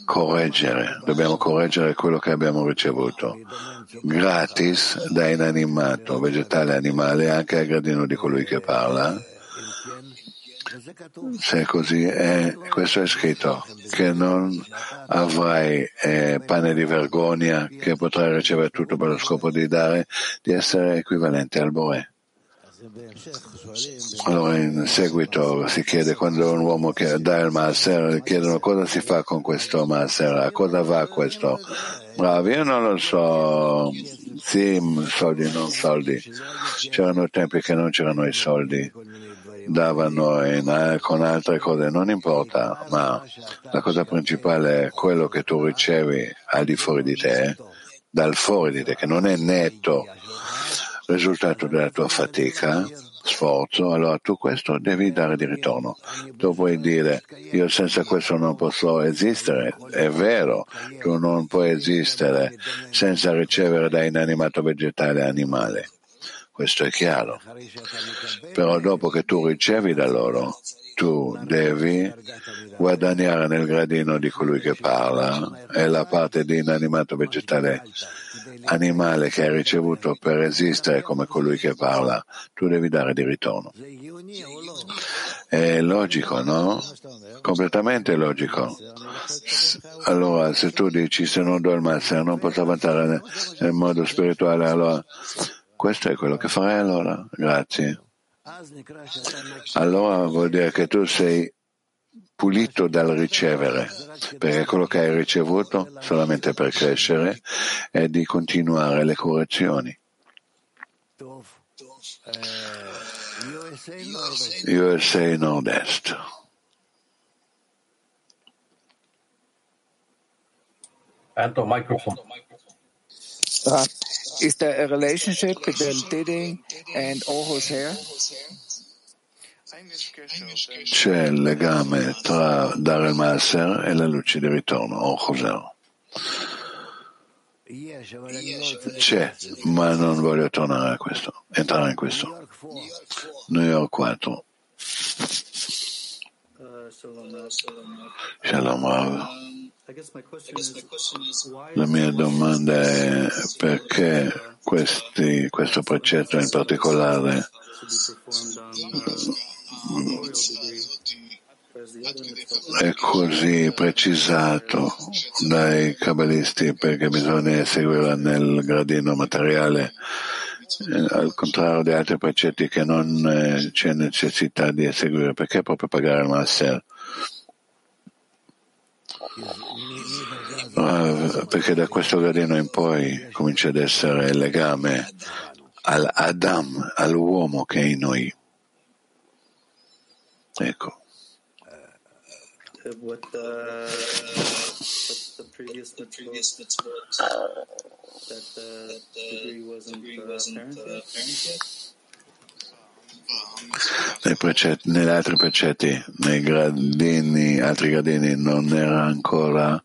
correggere, dobbiamo correggere quello che abbiamo ricevuto gratis da inanimato, vegetale, animale, anche al gradino di colui che parla Se è così, è, questo è scritto, che non avrai eh, pane di vergogna, che potrai ricevere tutto per lo scopo di dare, di essere equivalente al Bore. Allora in seguito si chiede quando un uomo che dà il Maaser, chiedono cosa si fa con questo Maaser, a cosa va questo? Bravo, io non lo so, sì, soldi, non soldi. C'erano tempi che non c'erano i soldi, davano in, con altre cose, non importa, ma la cosa principale è quello che tu ricevi al di fuori di te, dal fuori di te, che non è netto risultato della tua fatica, sforzo, allora tu questo devi dare di ritorno. Tu puoi dire io senza questo non posso esistere, è vero, tu non puoi esistere senza ricevere da inanimato vegetale animale. Questo è chiaro. Però dopo che tu ricevi da loro, tu devi guadagnare nel gradino di colui che parla e la parte di inanimato vegetale animale che hai ricevuto per esistere come colui che parla, tu devi dare di ritorno. È logico, no? Completamente logico. Allora, se tu dici se non do il massimo non posso avanzare nel modo spirituale, allora questo è quello che farai allora. Grazie. Allora vuol dire che tu sei pulito dal ricevere, perché quello che hai ricevuto solamente per crescere è di continuare le correzioni. USA Nord-Est. Enter microphone. Uh, is there a relationship between Diding and Orho's hair? C'è il legame tra dare il Maaser e la luce di ritorno, o Choser. C'è, ma non voglio tornare a questo, entrare in questo. New York 4. Shalom Rav. La mia domanda è perché questi, questo precetto in particolare è così precisato dai cabalisti perché bisogna seguirla nel gradino materiale eh, al contrario di altri precetti che non eh, c'è necessità di eseguire perché proprio pagare il master perché da questo gradino in poi comincia ad essere il legame all'Adam, all'uomo che è in noi Ecco. What the, what's the previous that the degree wasn't? Nei precetti, negli altri precetti, nei gradini, altri gradini non era ancora,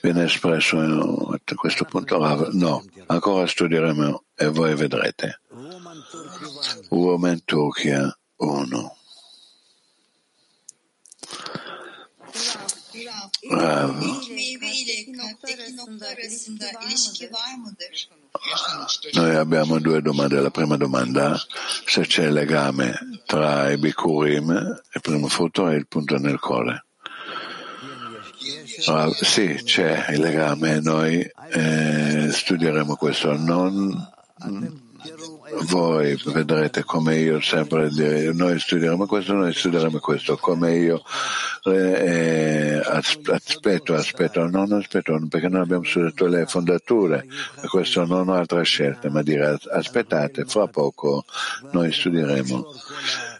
viene espresso a questo punto, no, ancora studieremo e voi vedrete. Woman Turchia 1. Noi abbiamo due domande. La prima domanda, se c'è legame tra i bikurim, il primo frutto e il punto nel cuore. Ah, sì, c'è il legame, noi eh, studieremo questo. Non voi vedrete come io sempre dire, noi studieremo questo, noi studieremo questo, come io eh, aspetto, aspetto, non aspetto, perché non abbiamo studiato le fondature, questo non ho altra scelta, ma dire aspettate, fra poco noi studieremo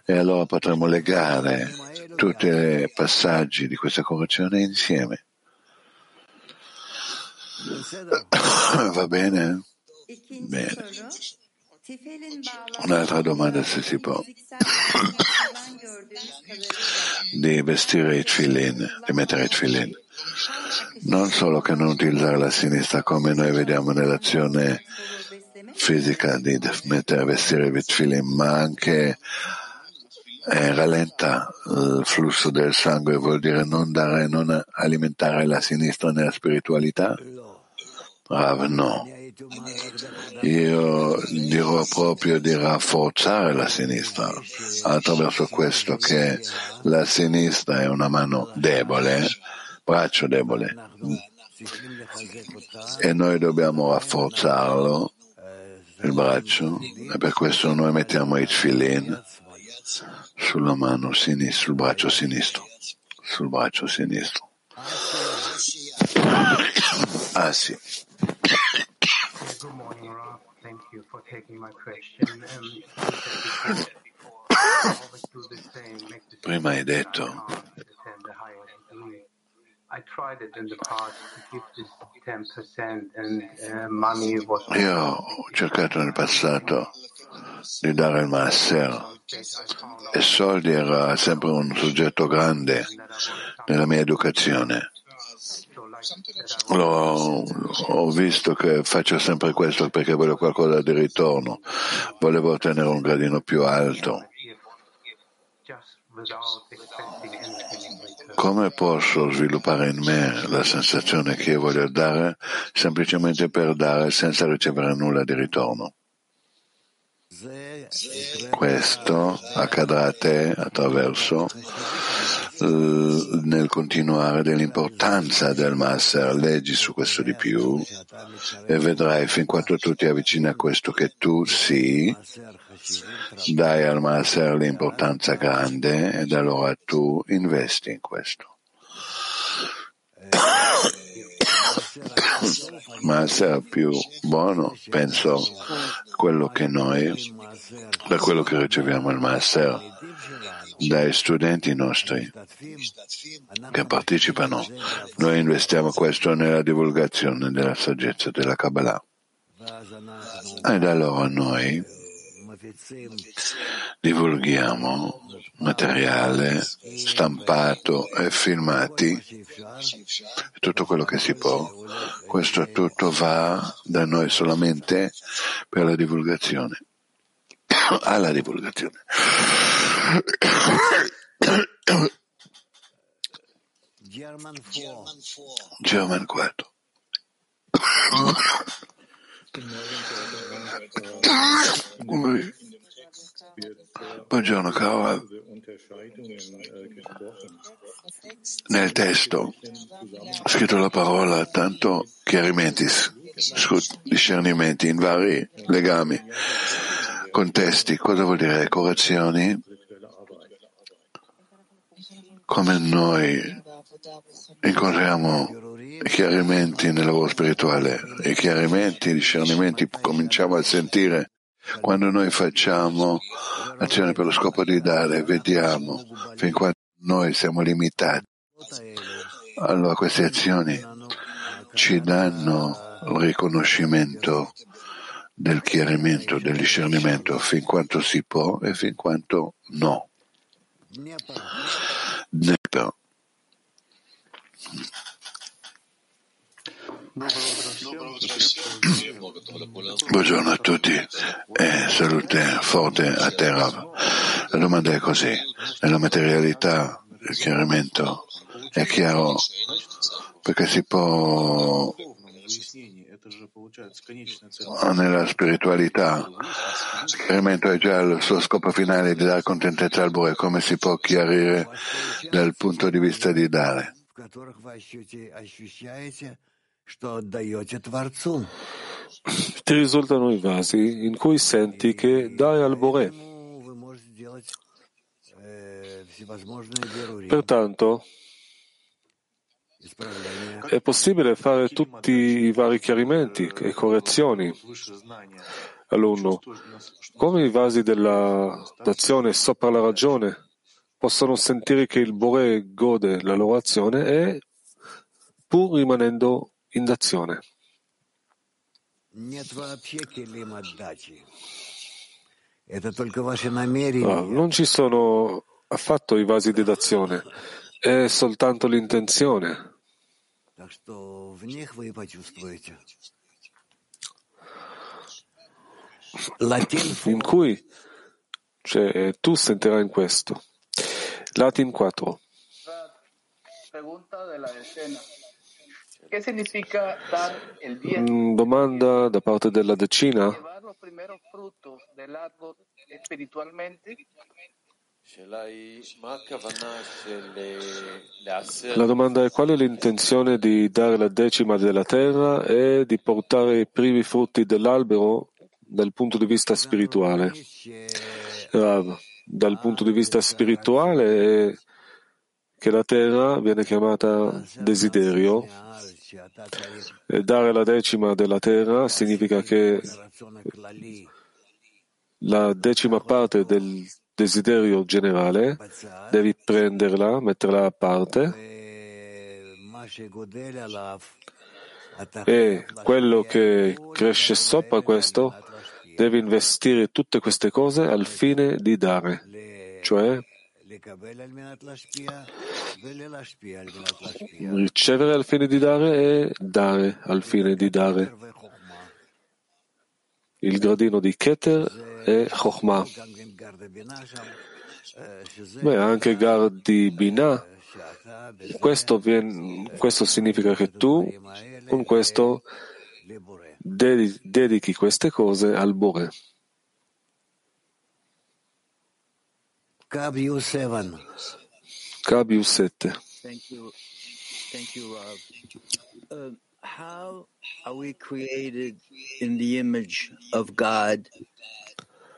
e allora potremo legare tutti i passaggi di questa correzione insieme. Va bene? Bene. Un'altra domanda se si può di vestire i tfilin, di mettere i tfilin. Non solo che non utilizzare la sinistra come noi vediamo nell'azione fisica di mettere, vestire i tfilin, ma anche eh, rallenta il flusso del sangue, vuol dire non dare, non alimentare la sinistra nella spiritualità? Rav, no. Io dirò proprio di rafforzare la sinistra, attraverso questo che la sinistra è una mano debole, braccio debole, e noi dobbiamo rafforzarlo, il braccio, e per questo noi mettiamo i tfilin sulla mano sinistra, sul braccio sinistro, sul braccio sinistro. Ah sì. Good morning, Rob. Thank you for taking my question. Um, Prima hai detto io ho cercato nel passato di dare il master e soldi era sempre un soggetto grande nella mia educazione. L'ho, ho visto che faccio sempre questo perché voglio qualcosa di ritorno, volevo ottenere un gradino più alto. Come posso sviluppare in me la sensazione che io voglio dare semplicemente per dare senza ricevere nulla di ritorno? Questo accadrà a te attraverso nel continuare dell'importanza del Master. Leggi su questo di più e vedrai fin quando tu ti avvicini a questo che tu sì, dai al Master l'importanza grande ed allora tu investi in questo. Ma sarà più buono, penso, quello che noi, da quello che riceviamo il Master, dai studenti nostri che partecipano. Noi investiamo questo nella divulgazione della saggezza della Kabbalah. Ed allora noi divulghiamo materiale stampato e filmati, tutto quello che si può. Questo tutto va da noi solamente per la divulgazione, alla divulgazione. German 4. Buongiorno Carol. Nel testo ho scritto la parola tanto chiarimenti, discernimenti in vari legami, contesti. Cosa vuol dire? Correzioni? Come noi incontriamo chiarimenti nel lavoro spirituale, i chiarimenti, discernimenti cominciamo a sentire quando noi facciamo azione per lo scopo di dare, vediamo fin quando noi siamo limitati. Allora queste azioni ci danno il riconoscimento del chiarimento, del discernimento fin quanto si può e fin quanto no. Dnepr. Buongiorno a tutti e salute forte a terra. La domanda è così. Nella materialità il chiarimento è chiaro perché si può nella spiritualità il chiarimento è già il suo scopo finale di dare contentezza al Bore, come si può chiarire dal punto di vista di dare? Ti risultano i vasi in cui senti che dai al Bore. Pertanto, è possibile fare tutti i vari chiarimenti e correzioni all'uno, come i vasi della d'azione sopra la ragione possono sentire che il Bore gode la loro azione e pur rimanendo in d'azione. No, non ci sono affatto i vasi di d'azione, è soltanto l'intenzione. In cui cioè, tu sentirai in questo. Latin 4. Domanda da parte della decina. La domanda è qual è l'intenzione di dare la decima della terra e di portare i primi frutti dell'albero dal punto di vista spirituale. Rav, dal punto di vista spirituale è che la terra viene chiamata desiderio e dare la decima della terra significa che la decima parte del desiderio generale, devi prenderla, metterla a parte e quello che cresce sopra questo devi investire tutte queste cose al fine di dare, cioè ricevere al fine di dare e dare al fine di dare. Il gradino di Keter e Chokhmah. Beh, anche Gar di Binah. Questo, viene, questo significa che tu con questo dedichi queste cose al Bore. Kabiu 7.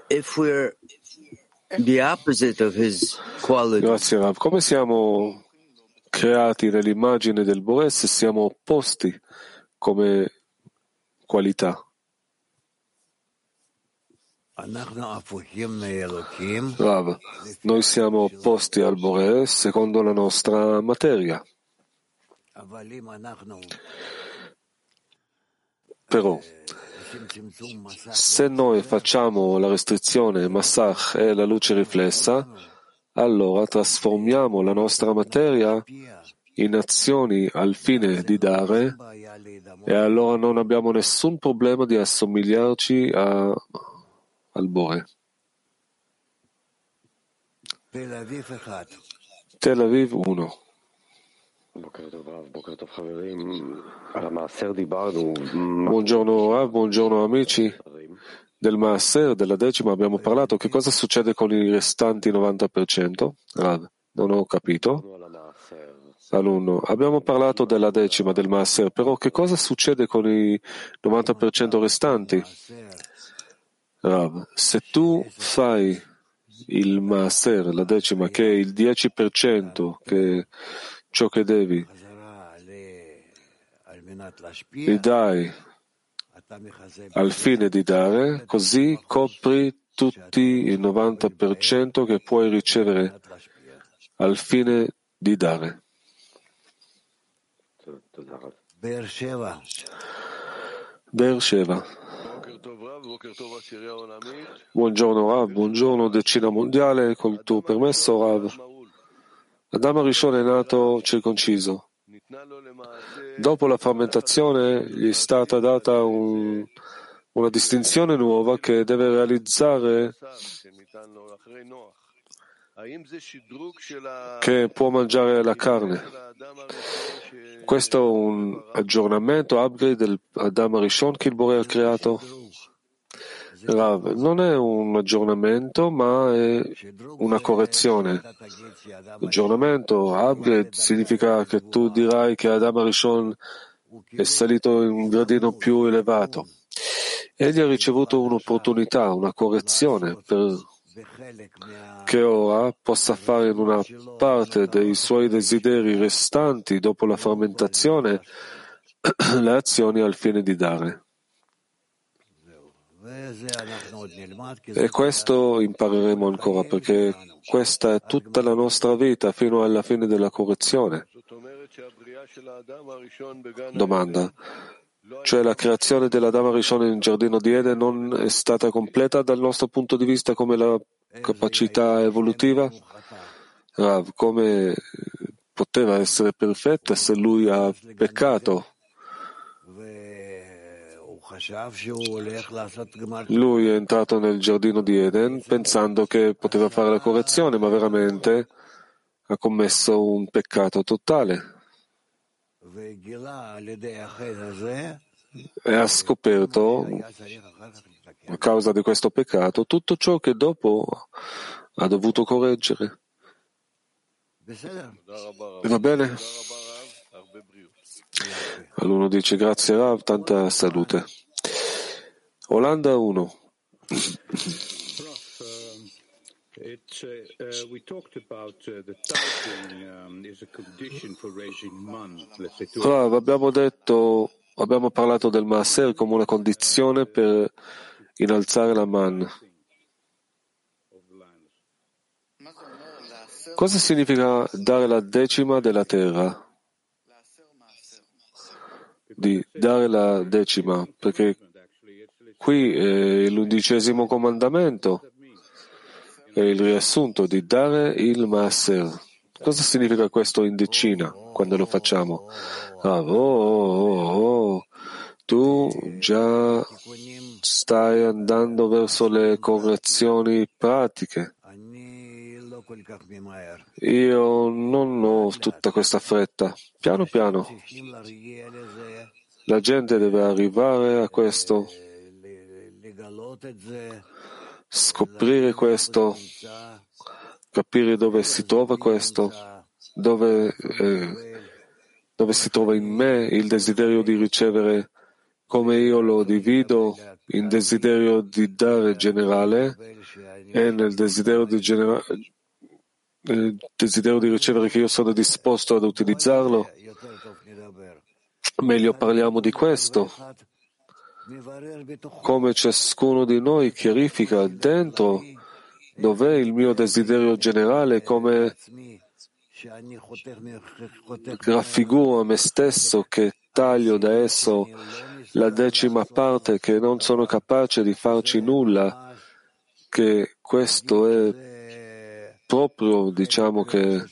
If we're the opposite of his quality? Grazie Rav. Come siamo creati nell'immagine del Bore se siamo opposti come qualità? Rav, noi siamo opposti al Bore secondo la nostra materia. Però, se noi facciamo la restrizione Massach e la luce riflessa, allora trasformiamo la nostra materia in azioni al fine di dare e allora non abbiamo nessun problema di assomigliarci a, al Bore. Tel Aviv 1 Buongiorno Rav, buongiorno amici. Del Maaser, della decima, abbiamo parlato. Che cosa succede con i restanti 90%? Rav, non ho capito. Alunno, abbiamo parlato della decima del Maaser, però che cosa succede con i 90% restanti? Rav, se tu fai il Maaser, la decima, che è il 10%, che ciò che devi, li dai al fine di dare, così copri tutti il 90% che puoi ricevere al fine di dare. Beersheva. Buongiorno Rav, buongiorno Decina Mondiale, col tuo permesso Rav. Adamo Rishon è nato circonciso. Dopo la frammentazione gli è stata data un, una distinzione nuova che deve realizzare che può mangiare la carne. Questo è un aggiornamento, upgrade dell'Adam Rishon che il Bore ha creato. Rav, non è un aggiornamento, ma è una correzione. Aggiornamento, upgrade, significa che tu dirai che Adam Arishon è salito in un gradino più elevato. Egli ha ricevuto un'opportunità, una correzione per che ora possa fare in una parte dei suoi desideri restanti dopo la frammentazione le azioni al fine di dare. E questo impareremo ancora perché questa è tutta la nostra vita fino alla fine della correzione. Domanda. Cioè la creazione della Dama Rishon nel giardino di Eden non è stata completa dal nostro punto di vista come la capacità evolutiva? Rav, come poteva essere perfetta se lui ha peccato? Lui è entrato nel giardino di Eden pensando che poteva fare la correzione, ma veramente ha commesso un peccato totale. E ha scoperto, a causa di questo peccato, tutto ciò che dopo ha dovuto correggere. Va bene? All'uno dice grazie Rav, tanta salute. Olanda 1. It, uh, uh, uh, um, is a condition for raising man. Let's say, to Rav, abbiamo detto, abbiamo parlato del Maaser come una condizione per innalzare la man. Cosa significa dare la decima della terra? Di dare la decima, perché qui è l'undicesimo comandamento è il riassunto di dare il Maaser. Cosa significa questo in decina quando lo facciamo? Ah, oh, oh, oh, tu già stai andando verso le correzioni pratiche. Io non ho tutta questa fretta. Piano piano. La gente deve arrivare a questo scoprire questo, capire dove si trova questo, dove, eh, dove si trova in me il desiderio di ricevere, come io lo divido in desiderio di dare generale e nel desiderio di, genera- nel desiderio di ricevere che io sono disposto ad utilizzarlo. Meglio parliamo di questo come ciascuno di noi chiarifica dentro dov'è il mio desiderio generale, come raffiguro me stesso che taglio da esso la decima parte che non sono capace di farci nulla, che questo è proprio, diciamo che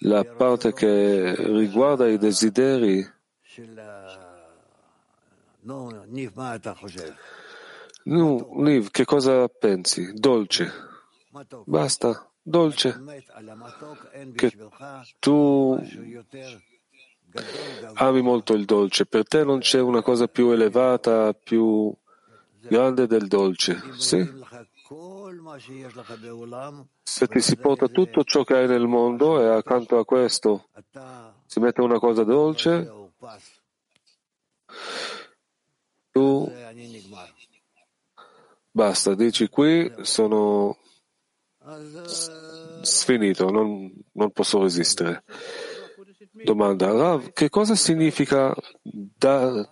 la parte che riguarda i desideri No, Liv, che cosa pensi? Dolce. Basta, dolce. Che tu ami molto il dolce. Per te non c'è una cosa più elevata, più grande del dolce, sì? Se ti si porta tutto ciò che hai nel mondo e accanto a questo si mette una cosa dolce, tu basta, dici qui sono sfinito, non, non posso resistere. Domanda, Rav, che cosa significa da,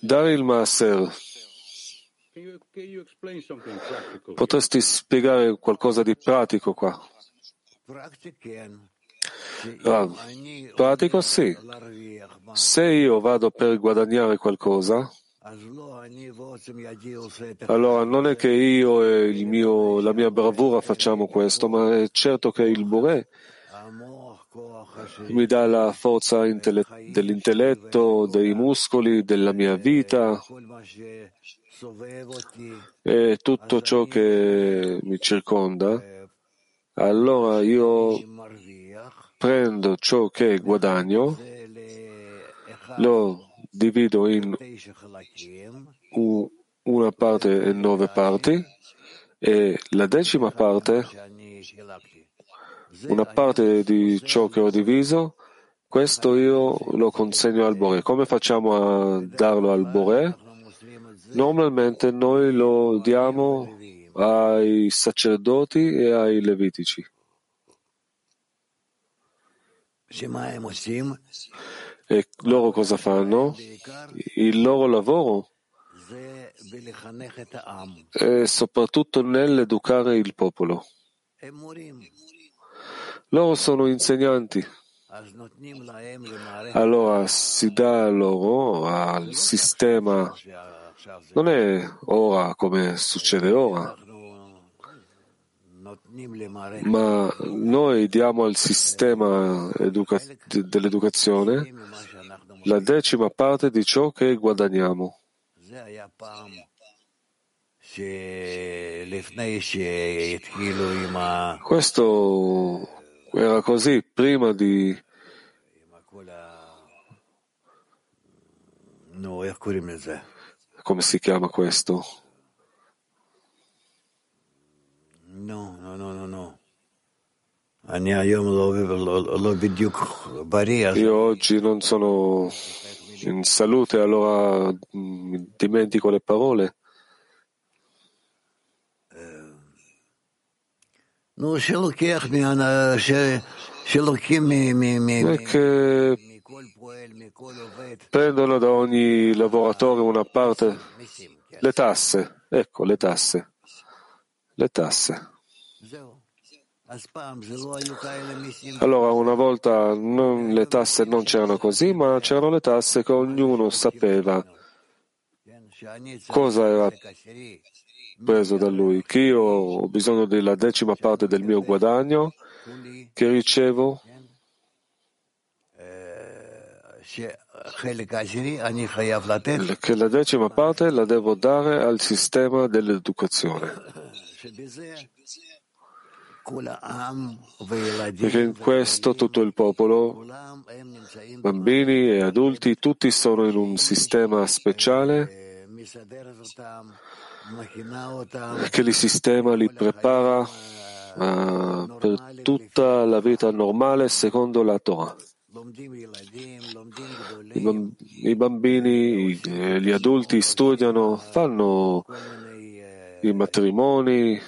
dare il Maaser? Potresti spiegare qualcosa di pratico qua? Rav, pratico sì. Se io vado per guadagnare qualcosa, allora non è che io e mio, la mia bravura facciamo questo, ma è certo che il Bore mi dà la forza dell'intelletto, dei muscoli, della mia vita e tutto ciò che mi circonda. Allora io prendo ciò che guadagno, lo divido in una parte e nove parti e la decima parte, una parte di ciò che ho diviso, questo io lo consegno al Bore. Come facciamo a darlo al Bore? Normalmente noi lo diamo ai sacerdoti e ai levitici. E loro cosa fanno? Il loro lavoro è soprattutto nell'educare il popolo. Loro sono insegnanti. Allora si dà loro al sistema, non è ora come succede ora, ma noi diamo al sistema educa- dell'educazione la decima parte di ciò che guadagniamo. Questo era così prima di come si chiama questo? No, Io oggi non sono in salute, allora dimentico le parole. Non è che prendono da ogni lavoratore una parte, le tasse, ecco le tasse, le tasse. Allora, una volta non, le tasse non c'erano così, ma c'erano le tasse che ognuno sapeva cosa era preso da lui, che io ho bisogno della decima parte del mio guadagno che ricevo che la decima parte la devo dare al sistema dell'educazione. Perché in questo tutto il popolo, bambini e adulti, tutti sono in un sistema speciale che li sistema, li prepara uh, per tutta la vita normale secondo la Torah. I bambini, gli adulti studiano, fanno i matrimoni,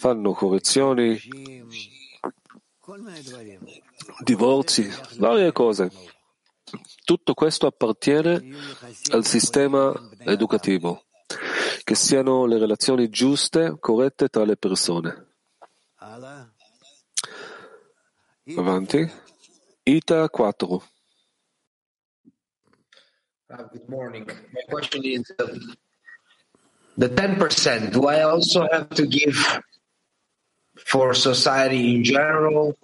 fanno correzioni, divorzi, varie cose. Tutto questo appartiene al sistema educativo, che siano le relazioni giuste, corrette tra le persone. Avanti. Ita 4. Uh, good morning. My question is the 10%, do I also have to give for society in general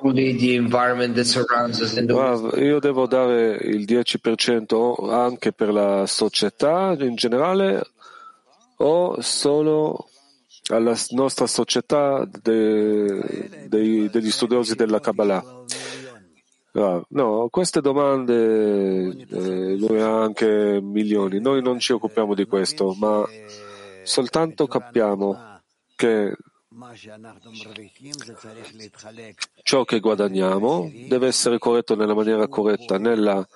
only the environment that surrounds us Wow, io devo dare il 10% anche per la società in generale o solo alla nostra società de, de, degli studiosi della Kabbalah. Ah, no, queste domande eh, lui ha anche milioni. Noi non ci occupiamo di questo, ma soltanto capiamo che ciò che guadagniamo deve essere corretto nella maniera corretta nella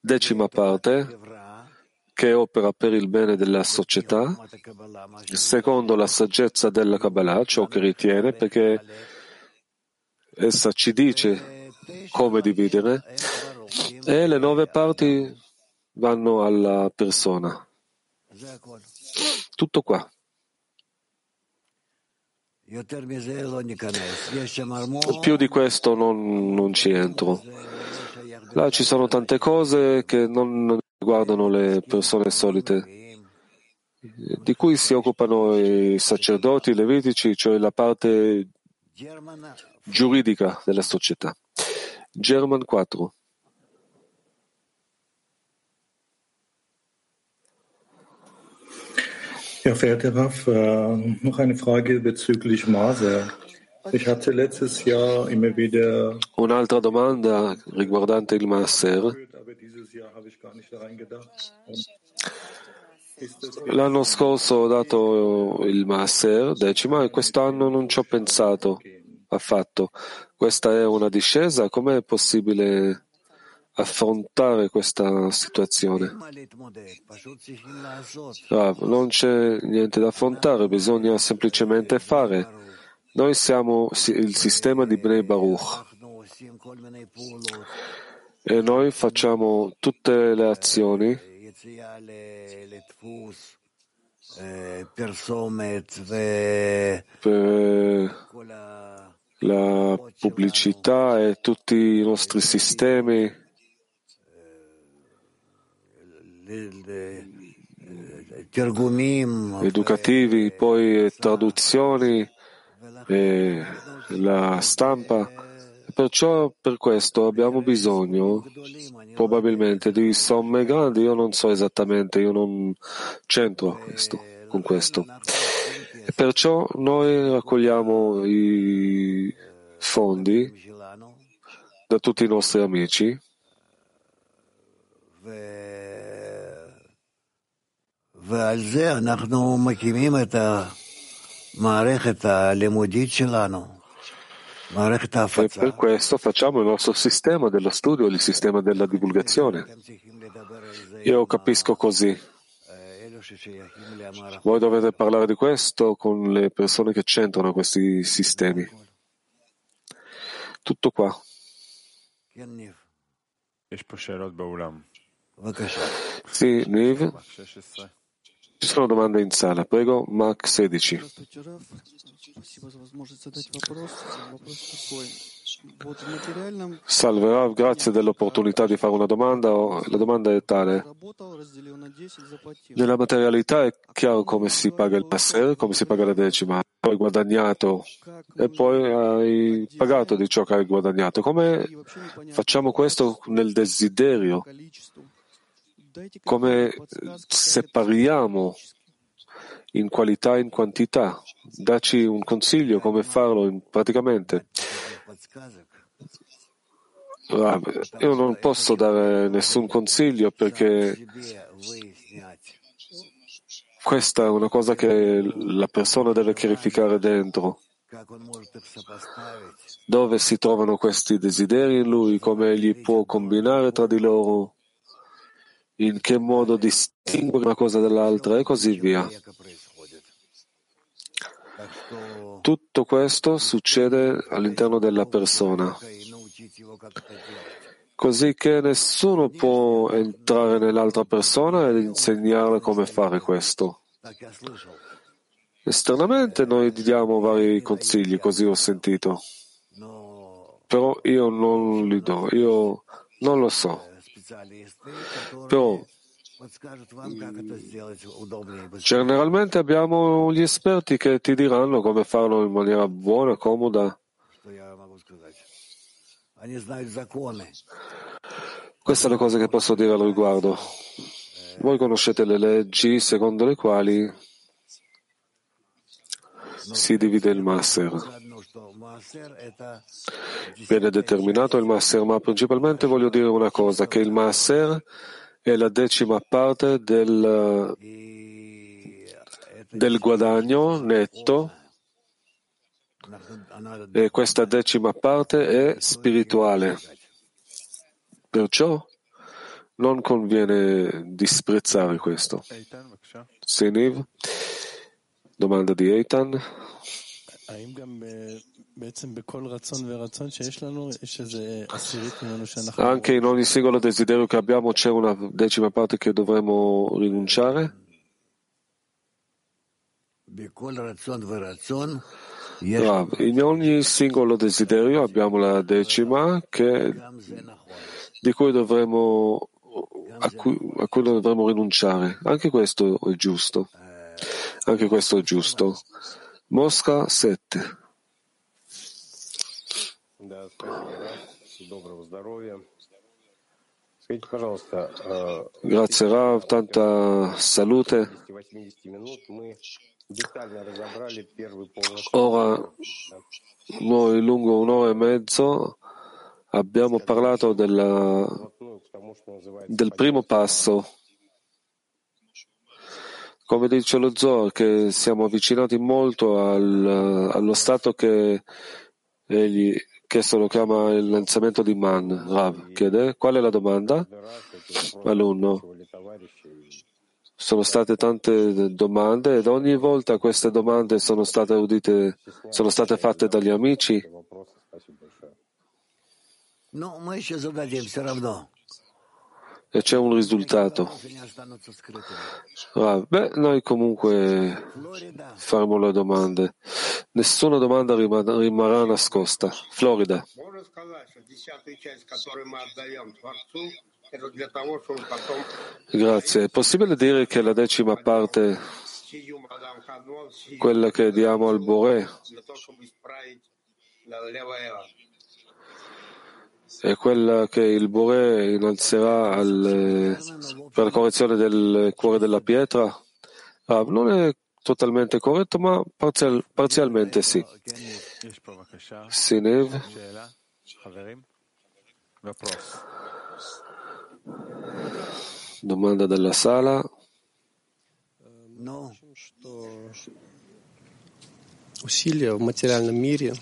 decima parte che opera per il bene della società, secondo la saggezza della Kabbalah, ciò che ritiene, perché essa ci dice come dividere, e le nove parti vanno alla persona. Tutto qua. Più di questo non, non ci entro. Là ci sono tante cose che non riguardano le persone solite, di cui si occupano i sacerdoti, i levitici, cioè la parte giuridica della società. German 4. Ja, verehrter Raff, äh, noch eine Frage bezüglich Maser. Ich hatte letztes Jahr immer wieder Un'altra domanda riguardante il Maser. L'anno scorso ho dato il Maser decima e quest'anno non ci ho pensato affatto. Questa è una discesa? Com'è possibile affrontare questa situazione? Ah, non c'è niente da affrontare, bisogna semplicemente fare. Noi siamo il sistema di Bnei Baruch e noi facciamo tutte le azioni per la pubblicità e tutti i nostri sistemi educativi, poi traduzioni e la stampa. Perciò per questo abbiamo bisogno probabilmente di somme grandi, io non so esattamente, io non c'entro questo, con questo. E perciò noi raccogliamo i fondi da tutti i nostri amici E per questo facciamo il nostro sistema dello studio, il sistema della divulgazione. Io capisco così. Voi dovete parlare di questo con le persone che c'entrano questi sistemi. Tutto qua. Sì, Niv. Ci sono domande in sala. Prego, Mac 16. Salve Rav, grazie dell'opportunità di fare una domanda. La domanda è tale. Nella materialità è chiaro come si paga il passer, come si paga la decima. Poi guadagnato e poi hai pagato di ciò che hai guadagnato. Come facciamo questo nel desiderio? Come separiamo in qualità e in quantità? Dacci un consiglio come farlo praticamente. Io non posso dare nessun consiglio perché questa è una cosa che la persona deve chiarificare dentro. Dove si trovano questi desideri in lui, come egli può combinare tra di loro, in che modo distinguere una cosa dall'altra e così via. Tutto questo succede all'interno della persona, così che nessuno può entrare nell'altra persona ed insegnarle come fare questo. Esternamente noi diamo vari consigli, così ho sentito, però io non li do, io non lo so. Però generalmente abbiamo gli esperti che ti diranno come farlo in maniera buona, comoda. Queste sono le cose che posso dire al riguardo. Voi conoscete le leggi secondo le quali si divide il Maser. Viene determinato il Maser, ma principalmente voglio dire una cosa, che il Maser è la decima parte del, del guadagno netto e questa decima parte è spirituale. Perciò non conviene disprezzare questo. Siniv, domanda di Eitan. Anche in ogni singolo desiderio che abbiamo c'è una decima parte che dovremmo rinunciare? No, in ogni singolo desiderio abbiamo la decima che, di cui dovremmo, a, cui, a cui dovremmo rinunciare. Anche questo è giusto. Anche questo è giusto. Mosca 7. Grazie Rav, tanta salute. Ora noi lungo un'ora e mezzo abbiamo parlato della, del primo passo. Come dice lo Zohar, che siamo avvicinati molto al, allo stato che egli che lo chiama il lanciamento di Man. Rav chiede qual è la domanda? Alunno. Sono state tante domande ed ogni volta queste domande sono state udite, sono state fatte dagli amici. E c'è un risultato. Ah, beh, noi comunque faremo le domande. Nessuna domanda rimarrà nascosta. Florida. Grazie. È possibile dire che la decima parte, quella che diamo al Bore, è quella che il Bore innalzerà al, per la correzione del cuore della pietra? Ah, non è totalmente corretto, ma parzial, parzialmente sì. Sinev. Domanda della sala. усилия в материальном мире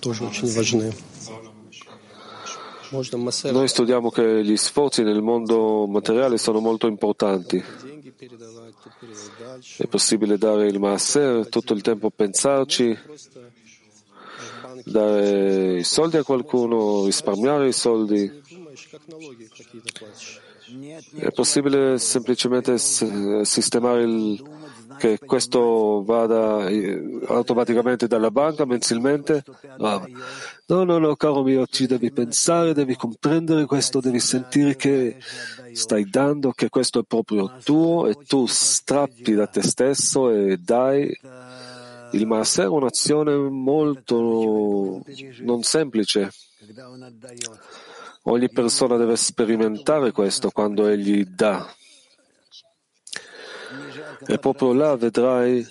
тоже очень важны. Noi studiamo che gli sforzi nel mondo materiale sono molto importanti. È possibile dare il Maaser, tutto il tempo pensarci, dare i soldi a qualcuno, risparmiare i soldi. È possibile semplicemente sistemare il, che questo vada eh, automaticamente dalla banca mensilmente? No, no, no, no, caro mio, ci devi pensare, devi comprendere questo, devi sentire che stai dando, che questo è proprio tuo e tu strappi da te stesso e dai. Il Maaser è un'azione molto non semplice. Ogni persona deve sperimentare questo quando egli dà. E proprio là vedrai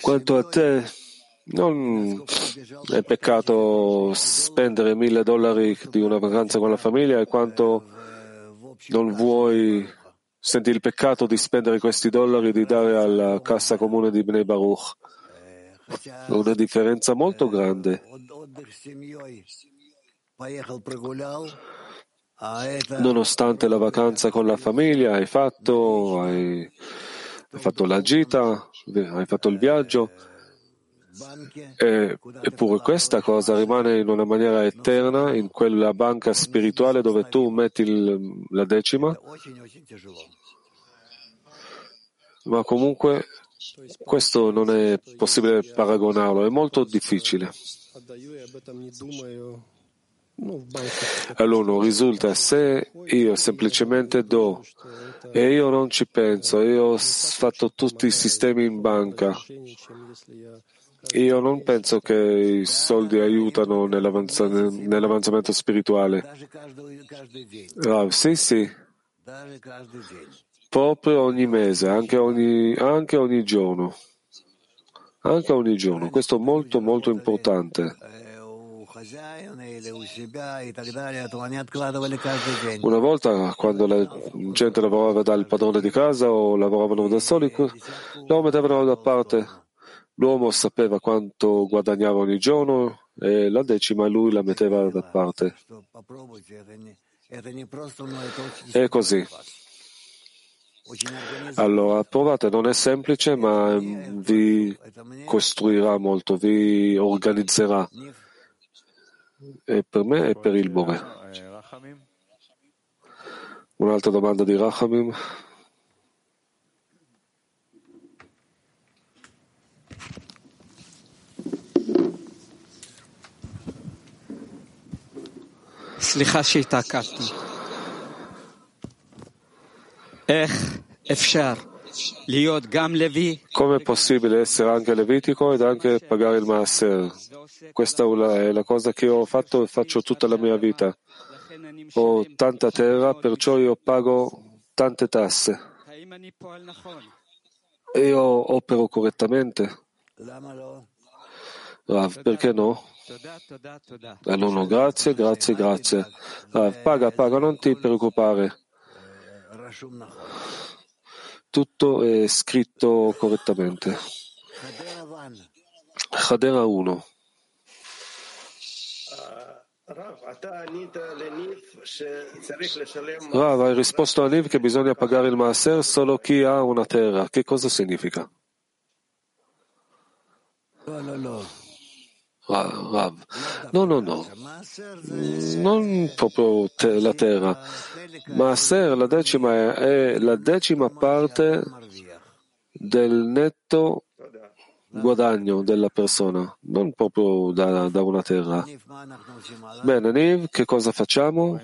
quanto a te non è peccato spendere mille dollari di una vacanza con la famiglia e quanto non vuoi senti il peccato di spendere questi dollari e di dare alla cassa comune di Bnei Baruch. Una differenza molto grande. Nonostante la vacanza con la famiglia, hai fatto, hai, hai fatto la gita, hai fatto il viaggio, eppure questa cosa rimane in una maniera eterna in quella banca spirituale dove tu metti il, la decima, ma comunque questo non è possibile paragonarlo, è molto difficile. Allora risulta se io semplicemente do e io non ci penso, io ho fatto tutti i sistemi in banca, io non penso che i soldi aiutano nell'avanzamento spirituale. Ah, sì, sì. Proprio ogni mese, anche ogni, anche ogni giorno. Anche ogni giorno. Questo è molto, molto importante. Una volta, quando la gente lavorava dal padrone di casa o lavoravano da soli, lo mettevano da parte. L'uomo sapeva quanto guadagnava ogni giorno e la decima lui la metteva da parte. È così. Allora, provate, non è semplice, ma vi costruirà molto, vi organizzerà e per me e per il Bore. Un'altra domanda di Rachamim. סליחה שהתעכבתי. איך אפשר Come è possibile essere anche levitico ed anche pagare il Maaser? Questa è la cosa che ho fatto e faccio tutta la mia vita. Ho tanta terra, perciò io pago tante tasse. E io opero correttamente? Rav, perché no? Ah, no, no, grazie, grazie, grazie. Rav, paga, paga, non ti preoccupare tutto è scritto correttamente. Hadera 1. Rav, hai risposto a Niv che bisogna pagare il Maaser solo chi ha una terra. Che cosa significa? Rav. No, no, no. Non proprio te, la terra. Maaser, la decima, è, la decima parte del netto guadagno della persona, non proprio da, da una terra. Bene, Niv, che cosa facciamo?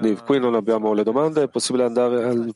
Niv, qui non abbiamo le domande, è possibile andare al